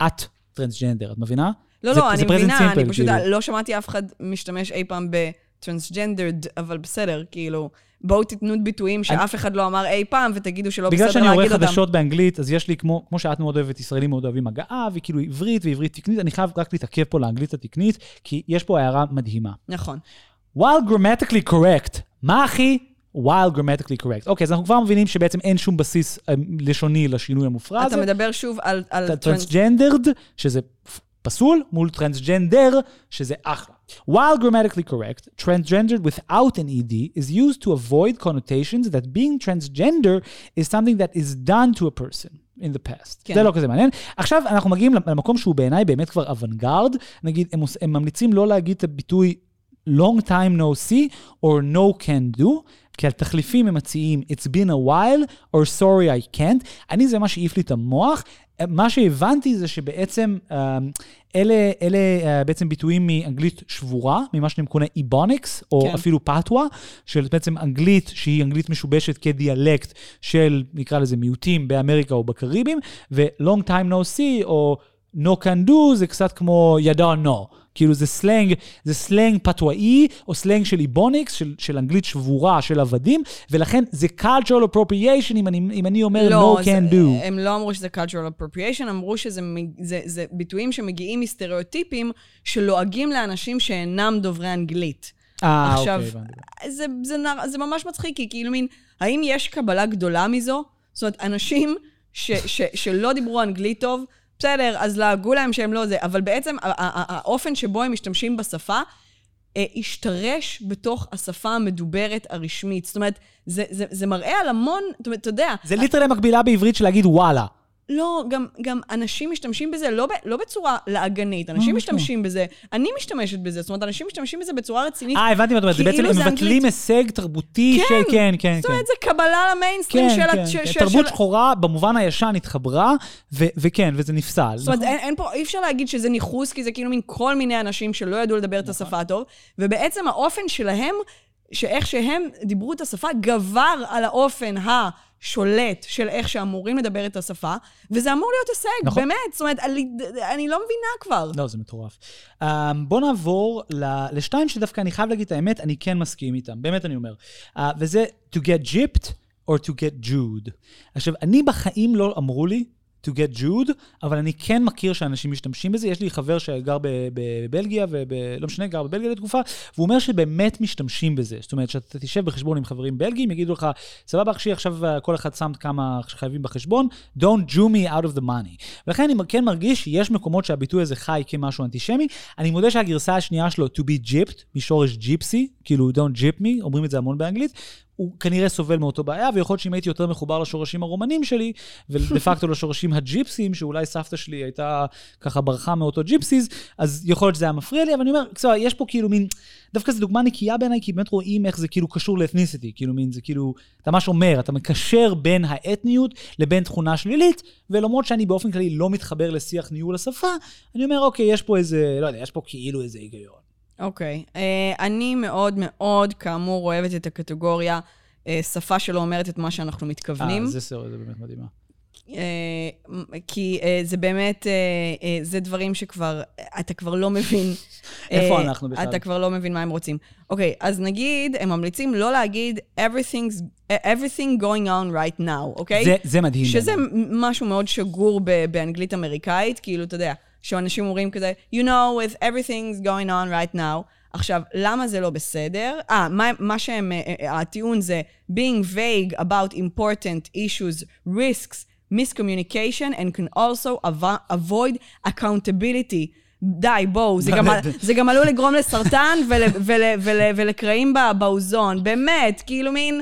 את טרנסג'נדר, את מבינה? לא, זה- לא, זה אני מבינה, simple, אני פשוט כאילו. לא שמעתי אף אחד משתמש אי פעם בטרנסג'נדרד, אבל בסדר, כאילו, בואו תיתנו ביטויים שאף אחד לא אמר אי פעם, ותגידו שלא בגלל בסדר שאני להגיד עורך אותם. חדשות באנגלית, אז יש לי, כמו, כמו שאת מאוד אוהבת, ישראלים מאוד אוהבים הגעה, וכאילו עברית ועברית תקנית, אני חייב רק להתעכב פה לאנגלית התקנית, כי יש פה הערה מדהימה. נכון. while grammatically correct, מה אחי? while grammatically correct. אוקיי, אז אנחנו כבר מבינים שבעצם אין שום בסיס אה, לשוני לשינוי המופרע הזה. אתה מדבר שוב על... על טרנס- transgendered, שזה פסול, מול טרנסג'נדר, שזה אחלה. While grammatically correct, transgendered without an ED is used to avoid connotations that being transgender is something that is done to a person. in the past. כן. זה לא כזה מעניין. עכשיו אנחנו מגיעים למקום שהוא בעיניי באמת כבר אוונגרד. נגיד, הם, הם ממליצים לא להגיד את הביטוי long time no see or no can do, כי על תחליפים הם מציעים it's been a while or sorry I can't. אני, זה מה שהעיף לי את המוח. מה שהבנתי זה שבעצם אה, אלה, אלה אה, בעצם ביטויים מאנגלית שבורה, ממה שמכונה איבוניקס, או כן. כן. אפילו פתווה, של בעצם אנגלית שהיא אנגלית משובשת כדיאלקט של, נקרא לזה מיעוטים באמריקה או בקריבים, ו-long time no see או no can do זה קצת כמו ידע no. כאילו זה סלנג, זה סלנג patois, או סלנג של Ebonics, של, של אנגלית שבורה, של עבדים, ולכן זה cultural appropriation אם אני, אם אני אומר no זה- can do. הם לא אמרו שזה cultural appropriation, אמרו שזה זה, זה ביטויים שמגיעים מסטריאוטיפים שלועגים לאנשים שאינם דוברי אנגלית. אה, אוקיי, הבנתי. זה, זה, נר- זה ממש מצחיק, כי כאילו מין, האם יש קבלה גדולה מזו? זאת אומרת, אנשים ש, ש, שלא דיברו אנגלית טוב, בסדר, אז לעגו להם שהם לא זה, אבל בעצם האופן שבו הם משתמשים בשפה, אה, השתרש בתוך השפה המדוברת הרשמית. זאת אומרת, זה, זה, זה מראה על המון, זאת אומרת, אתה יודע, זה ליטרלי מקבילה בעברית של להגיד וואלה. לא, גם, גם אנשים משתמשים בזה לא, ב, לא בצורה לעגנית, אנשים משתמשים בזה, אני משתמשת בזה, זאת אומרת, אנשים משתמשים בזה בצורה רצינית. אה, הבנתי מה את אומרת, זה בעצם כאילו הם מבטלים. הישג תרבותי כן. של... כן, כן, זאת כן. אומרת, זה קבלה למיינסטרים כן, של... כן, ה- כן. תרבות של- שחורה במובן הישן התחברה, ו- וכן, וזה נפסל. זאת אומרת, נכון? אין, אין פה, אי אפשר להגיד שזה ניכוס, כי זה כאילו מין כל מיני אנשים שלא ידעו לדבר את השפה טוב, ובעצם האופן שלהם, שאיך שהם דיברו את השפה, גבר על האופן השולט של איך שאמורים לדבר את השפה, וזה אמור להיות הישג, נכון. באמת. זאת אומרת, אני, אני לא מבינה כבר. לא, זה מטורף. Um, בוא נעבור ל- לשתיים שדווקא אני חייב להגיד את האמת, אני כן מסכים איתם, באמת אני אומר. Uh, וזה to get gypped or to get Jewed. עכשיו, אני בחיים לא אמרו לי to get Jewed, אבל אני כן מכיר שאנשים משתמשים בזה. יש לי חבר שגר בבלגיה, וב- לא משנה, גר בבלגיה לתקופה, והוא אומר שבאמת משתמשים בזה. זאת אומרת, שאתה תשב בחשבון עם חברים בלגיים, יגידו לך, סבבה, אחי, עכשיו כל אחד שם כמה שחייבים בחשבון, don't Jew me out of the money. ולכן אני כן מרגיש שיש מקומות שהביטוי הזה חי כמשהו אנטישמי. אני מודה שהגרסה השנייה שלו, to be gypped, משורש ג'יפסי, כאילו don't gyp me, אומרים את זה המון באנגלית, הוא כנראה סובל מאותו בעיה, ויכול להיות שאם הייתי יותר מחובר לשורשים הרומנים שלי, ודה פקטו (laughs) לשורשים הג'יפסיים, שאולי סבתא שלי הייתה ככה ברחה מאותו ג'יפסיס, אז יכול להיות שזה היה מפריע לי, אבל אני אומר, בסדר, יש פה כאילו מין, דווקא זו דוגמה נקייה בעיניי, כי באמת רואים איך זה כאילו קשור לאתניסיטי, כאילו מין, זה כאילו, אתה ממש אומר, אתה מקשר בין האתניות לבין תכונה שלילית, ולמרות שאני באופן כללי לא מתחבר לשיח ניהול השפה, אני אומר, אוקיי, יש פה איזה, לא יודע, יש פה כאילו איזה היגיון. אוקיי. Okay. Uh, אני מאוד מאוד, כאמור, אוהבת את הקטגוריה uh, שפה שלא אומרת את מה שאנחנו מתכוונים. אה, זה סרט, זה באמת מדהימה. Uh, כי uh, זה באמת, uh, זה דברים שכבר, אתה כבר לא מבין. (laughs) איפה אה, אנחנו בכלל? אתה כבר לא מבין מה הם רוצים. אוקיי, okay, אז נגיד, הם ממליצים לא להגיד everything going on right now, אוקיי? זה, זה מדהים. שזה. משהו מאוד שגור באנגלית אמריקאית, כאילו, אתה יודע, שאנשים אומרים כזה, you know, with everything's going on right now. עכשיו, למה זה לא בסדר? אה, מה, מה שהם, אה, אה, הטיעון זה being vague about important issues risks miscommunication and can also avo- avoid accountability. די, בואו, זה, גם, זה גם עלול לגרום לסרטן ול, ול, ול, ולקרעים בא- באוזון, באמת, כאילו מין...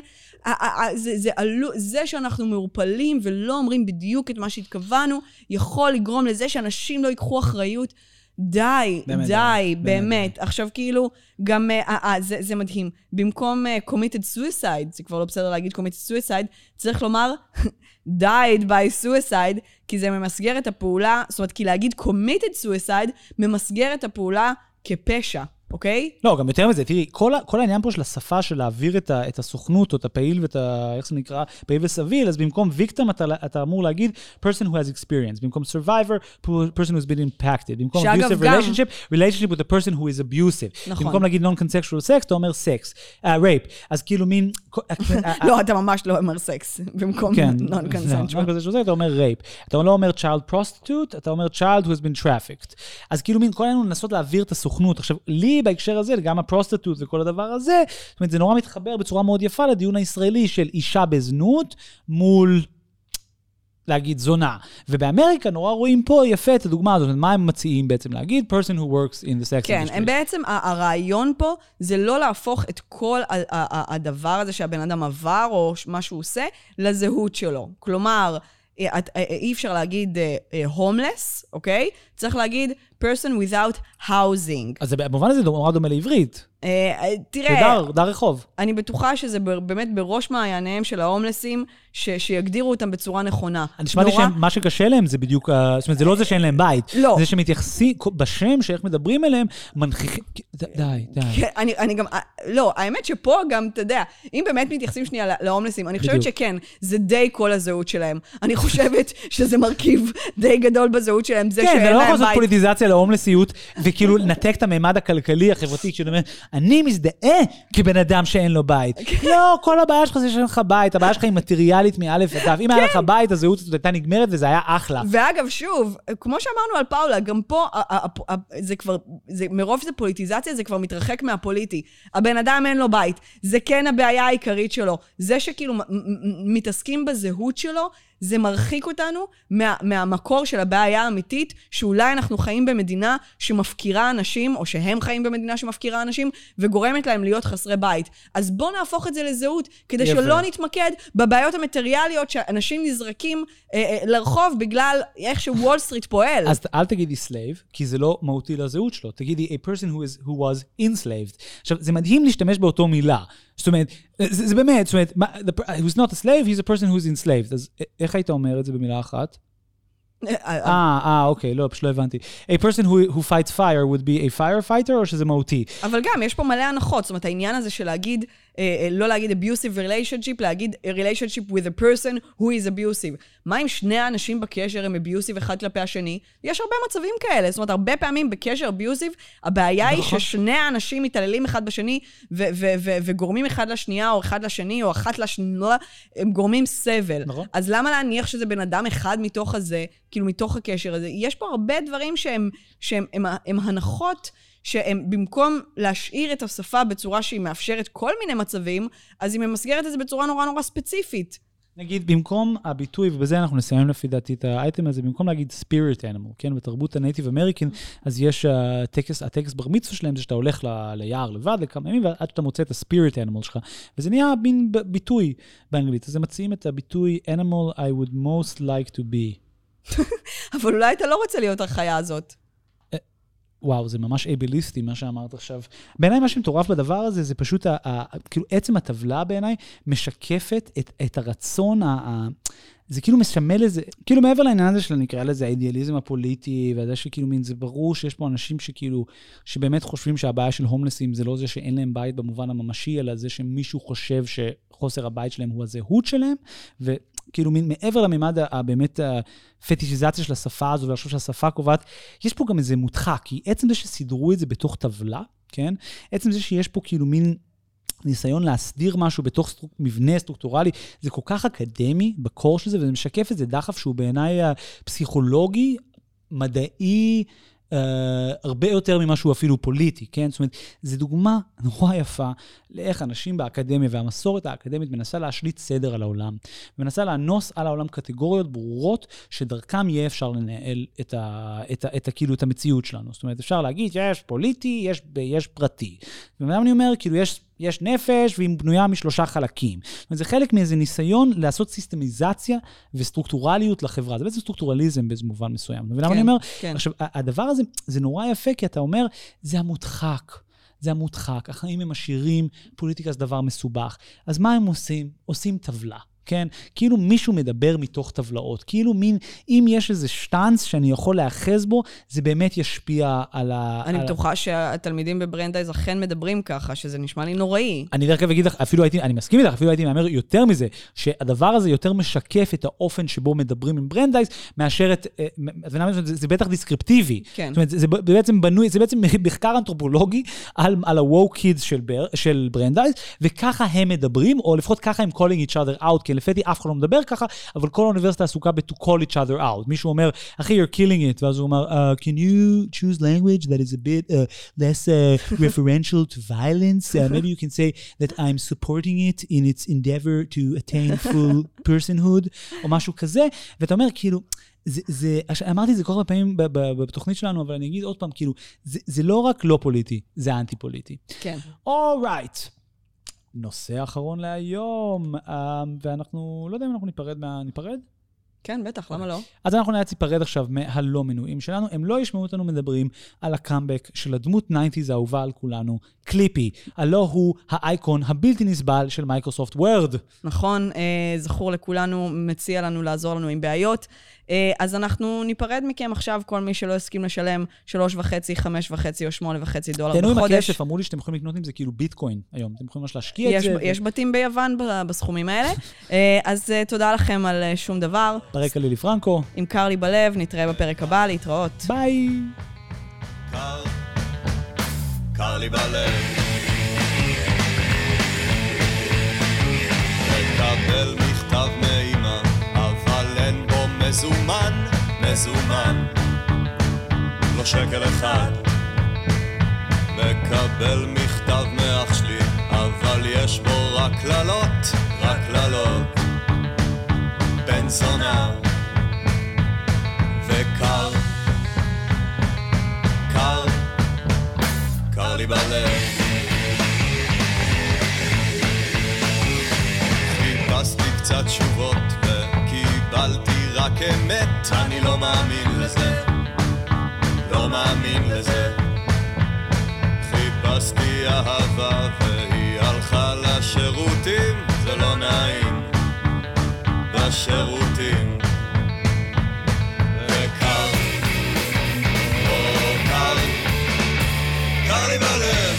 זה, זה, עלו, זה שאנחנו מעורפלים ולא אומרים בדיוק את מה שהתכוונו, יכול לגרום לזה שאנשים לא ייקחו אחריות. די, באמת, די, באמת, באמת. באמת. עכשיו כאילו, גם, אה, אה, זה, זה מדהים. במקום uh, committed suicide, זה כבר לא בסדר להגיד committed suicide, צריך לומר (laughs) died by suicide, כי זה ממסגר את הפעולה, זאת אומרת, כי להגיד committed suicide, ממסגר את הפעולה כפשע, אוקיי? לא, גם יותר מזה, תראי, כל, כל העניין פה של השפה של להעביר את, ה, את הסוכנות או את הפעיל ואת ה... איך זה נקרא? פעיל וסביל, אז במקום victim אתה, אתה אמור להגיד person who has experience, במקום survivor, person who's been impacted, במקום שאגב, abusive גם- relationship, relationship with a person who is abusive. נכון. במקום להגיד non-consensual sex, אתה אומר sex, uh, rape. אז כאילו מין... (laughs) לא, אתה ממש לא אומר סקס, במקום כן, non-consensual. אתה אומר rape. אתה לא אומר child prostitute, אתה אומר child who has been trafficked. אז כאילו מין כל העניין הוא לנסות להעביר את הסוכנות. עכשיו, לי בהקשר הזה, גם ה prostitute וכל הדבר הזה, זאת אומרת, זה נורא מתחבר בצורה מאוד יפה לדיון הישראלי של אישה בזנות מול... להגיד זונה. ובאמריקה נורא רואים פה יפה את הדוגמה הזאת, מה הם מציעים בעצם להגיד? person who works in the sex כן, industry. הם בעצם, הרעיון פה זה לא להפוך את כל הדבר הזה שהבן אדם עבר, או מה שהוא עושה, לזהות שלו. כלומר, אה, אה, אי אפשר להגיד הומלס, אוקיי? צריך להגיד person without housing. אז במובן הזה נורא דומה לעברית. אה, אה, זה תראה, דר, דר רחוב. אני בטוחה שזה באמת בראש מעייניהם של ההומלסים, שיגדירו אותם בצורה נכונה. אני שמעתי נורא- שמה שקשה להם זה בדיוק, ה- זאת אומרת, זה לא זה שאין להם בית. לא. זה שמתייחסים, בשם שאיך מדברים אליהם, מנכיחים, די, די. כן, אני, אני גם, לא, האמת שפה גם, אתה יודע, אם באמת מתייחסים שנייה לה- להומלסים, אני חושבת. שכן, זה די כל הזהות שלהם. אני חושבת שזה מרכיב די גדול בזהות שלהם, זה כן, שאין זה לא יכול להם לעשות בית. פוליטיזציה להומלסיות, וכאילו לנתק את הממד הכלכלי, החברתי, כשאתה אומר, אני מזדהה כבן אדם שאין לו בית. לא, כל הבעיה שלך זה שאין לך בית, הבעיה שלך היא מטריאלית מאלף תו. אם היה כן. לך בית, הזהות הזאת הייתה נגמרת וזה היה אחלה. ואגב, שוב, כמו שאמרנו על פאולה, גם פה זה כבר, מרוב שזה פוליטיזציה, זה כבר מתרחק מהפוליטי. הבן אדם אין לו בית, זה כן הבעיה העיקרית שלו. זה שכאילו מתעסקים בזהות שלו, זה מרחיק אותנו מה, מהמקור של הבעיה האמיתית, שאולי אנחנו חיים במדינה שמפקירה אנשים, או שהם חיים במדינה שמפקירה אנשים, וגורמת להם להיות חסרי בית. אז בואו נהפוך את זה לזהות, כדי יפה. שלא נתמקד בבעיות המטריאלייות שאנשים נזרקים אה, אה, לרחוב בגלל איך שוול סטריט פועל. אז אל תגידי slave, כי זה לא מהותי לזהות שלו. תגידי a person who, is, who was enslaved. עכשיו, זה מדהים להשתמש באותו מילה. זאת אומרת, זה, זה באמת, זאת אומרת, the, per- who's not a slave, he's a person who's enslaved. אז א- איך היית אומר את זה במילה אחת? אה, אה, אה, אוקיי, לא, פשוט לא הבנתי. A person who, who fights fire would be a firefighter, או שזה מהותי? אבל גם, יש פה מלא הנחות. זאת אומרת, העניין הזה של להגיד, לא להגיד abusive relationship, להגיד a relationship with a person who is abusive. מה אם שני האנשים בקשר הם abusive אחד כלפי השני? יש הרבה מצבים כאלה. זאת אומרת, הרבה פעמים בקשר abusive, הבעיה היא נכון. ששני האנשים מתעללים אחד בשני, ו- ו- ו- וגורמים אחד לשנייה, או אחד לשני, או אחת לשנייה, הם גורמים סבל. נכון. אז למה להניח שזה בן אדם אחד מתוך הזה, כאילו מתוך הקשר הזה? יש פה הרבה דברים שהם, שהם הם, הם הנחות שהם במקום להשאיר את השפה בצורה שהיא מאפשרת כל מיני מצבים, אז היא ממסגרת את זה בצורה נורא נורא ספציפית. נגיד, במקום הביטוי, ובזה אנחנו נסיים לפי דעתי את האייטם הזה, במקום להגיד spirit animal, כן, בתרבות הנייטיב אמריקן, אז יש הטקס, הטקס בר מצווה שלהם, זה שאתה הולך ל, ליער לבד לכמה ימים, ועד שאתה מוצא את הספיריט animal שלך, וזה נהיה מין ביטוי באנגלית, אז הם מציעים את הביטוי animal I would most like to be. (laughs) אבל אולי אתה לא רוצה להיות החיה הזאת. וואו, זה ממש אייבליסטי, מה שאמרת עכשיו. בעיניי מה שמטורף בדבר הזה, זה פשוט, ה, ה, כאילו עצם הטבלה בעיניי משקפת את, את הרצון, ה, ה, זה כאילו מסמל איזה, כאילו מעבר לעניין הזה של נקרא לזה האידיאליזם הפוליטי, וזה שכאילו מין, זה ברור שיש פה אנשים שכאילו, שבאמת חושבים שהבעיה של הומלסים זה לא זה שאין להם בית במובן הממשי, אלא זה שמישהו חושב שחוסר הבית שלהם הוא הזהות שלהם, וכאילו מין מעבר לממד ה- באמת הפטישיזציה של השפה הזו, ולחשוב שהשפה קובעת, יש פה גם איזה מודחק, כי עצם זה שסידרו את זה בתוך טבלה, כן? עצם זה שיש פה כאילו מין ניסיון להסדיר משהו בתוך struc-, מבנה סטרוקטורלי, זה כל כך אקדמי ב core של זה, וזה משקף איזה דחף שהוא בעיניי פסיכולוגי, מדעי, uh, הרבה יותר ממה שהוא אפילו פוליטי, כן? זאת אומרת, זו דוגמה נורא יפה לאיך אנשים באקדמיה והמסורת האקדמית מנסה להשליט סדר על העולם, מנסה לאנוס על העולם קטגוריות ברורות, שדרכם יהיה אפשר לנהל את, ה, את, ה, את, ה, כאילו, את המציאות שלנו. זאת אומרת, אפשר להגיד, יש פוליטי, יש, יש פרטי. ולמה אני אומר, כאילו, יש... יש נפש והיא בנויה משלושה חלקים. זאת אומרת, זה חלק מאיזה ניסיון לעשות סיסטמיזציה וסטרוקטורליות לחברה. זה בעצם סטרוקטורליזם באיזה מובן מסוים. ולמה כן, אני אומר? כן. עכשיו, הדבר הזה, זה נורא יפה, כי אתה אומר, זה המודחק. זה המודחק, החיים הם עשירים, פוליטיקה זה דבר מסובך. אז מה הם עושים? עושים טבלה. כן? כאילו מישהו מדבר מתוך טבלאות. כאילו מין, אם יש איזה שטאנץ שאני יכול להיאחז בו, זה באמת ישפיע על ה... אני על... בטוחה שהתלמידים בברנדייז אכן מדברים ככה, שזה נשמע לי נוראי. אני דרך אגב אגיד לך, אפילו הייתי, אני מסכים איתך, אפילו הייתי מהמר יותר מזה, שהדבר הזה יותר משקף את האופן שבו מדברים עם ברנדייז, מאשר את, אה, את מבינה, זה, זה בטח דיסקריפטיבי. כן. זאת אומרת, זה, זה בעצם בנוי, זה בעצם (laughs) מחקר אנתרופולוגי על, על ה-woke kids של, בר, של ברנדייז, וככה הם מדברים, או לפחות ככה הם calling each other out, לפי אף אחד לא מדבר ככה, אבל כל האוניברסיטה עסוקה ב-to call each other out. מישהו אומר, אחי, you're killing it, ואז הוא אומר, uh, can you choose language that is a bit uh, less uh, (laughs) referential to violence? Uh, maybe you can say that I'm supporting it in its endeavor to attain full (laughs) personhood, או משהו כזה, ואתה אומר, כאילו, זה, זה, אמרתי את זה כל כך פעמים בתוכנית שלנו, אבל אני אגיד עוד פעם, כאילו, זה, זה לא רק לא פוליטי, זה אנטי פוליטי. כן. alright. Right. נושא אחרון להיום, ואנחנו, לא יודע אם אנחנו ניפרד מה... ניפרד? כן, בטח, למה לא? אז אנחנו נאלץ להיפרד עכשיו מהלא מנויים שלנו. הם לא ישמעו אותנו מדברים על הקאמבק של הדמות 90's האהובה על כולנו, קליפי. הלא הוא האייקון הבלתי נסבל של מייקרוסופט וורד. נכון, אה, זכור לכולנו, מציע לנו לעזור לנו עם בעיות. אה, אז אנחנו ניפרד מכם עכשיו, כל מי שלא הסכים לשלם שלוש וחצי, חמש וחצי או שמונה וחצי דולר בחודש. תהנו עם הכסף, אמרו לי שאתם יכולים לקנות עם זה כאילו ביטקוין היום. אתם יכולים ממש להשקיע יש, את זה. יש. בתים ביוון בסכומים האלה. (laughs) אה, אז אה, תודה לכם על שום דבר. ברקע לילי פרנקו. עם קר לי בלב, נתראה בפרק הבא, להתראות. ביי. קר, קר לי בלב. לקבל מכתב מזומן, מזומן. לא שקל אחד. מקבל מכתב מאח שלי, אבל יש בו רק קללות, רק קללות. בן זונה. וקר, קר, קר לי בלב. קצת תשובות אמת, אני לא מאמין לזה, לא מאמין לזה. חיפשתי אהבה והיא הלכה לשירותים, זה לא נעים, בשירותים. וקר, או קר, קר לי בלב.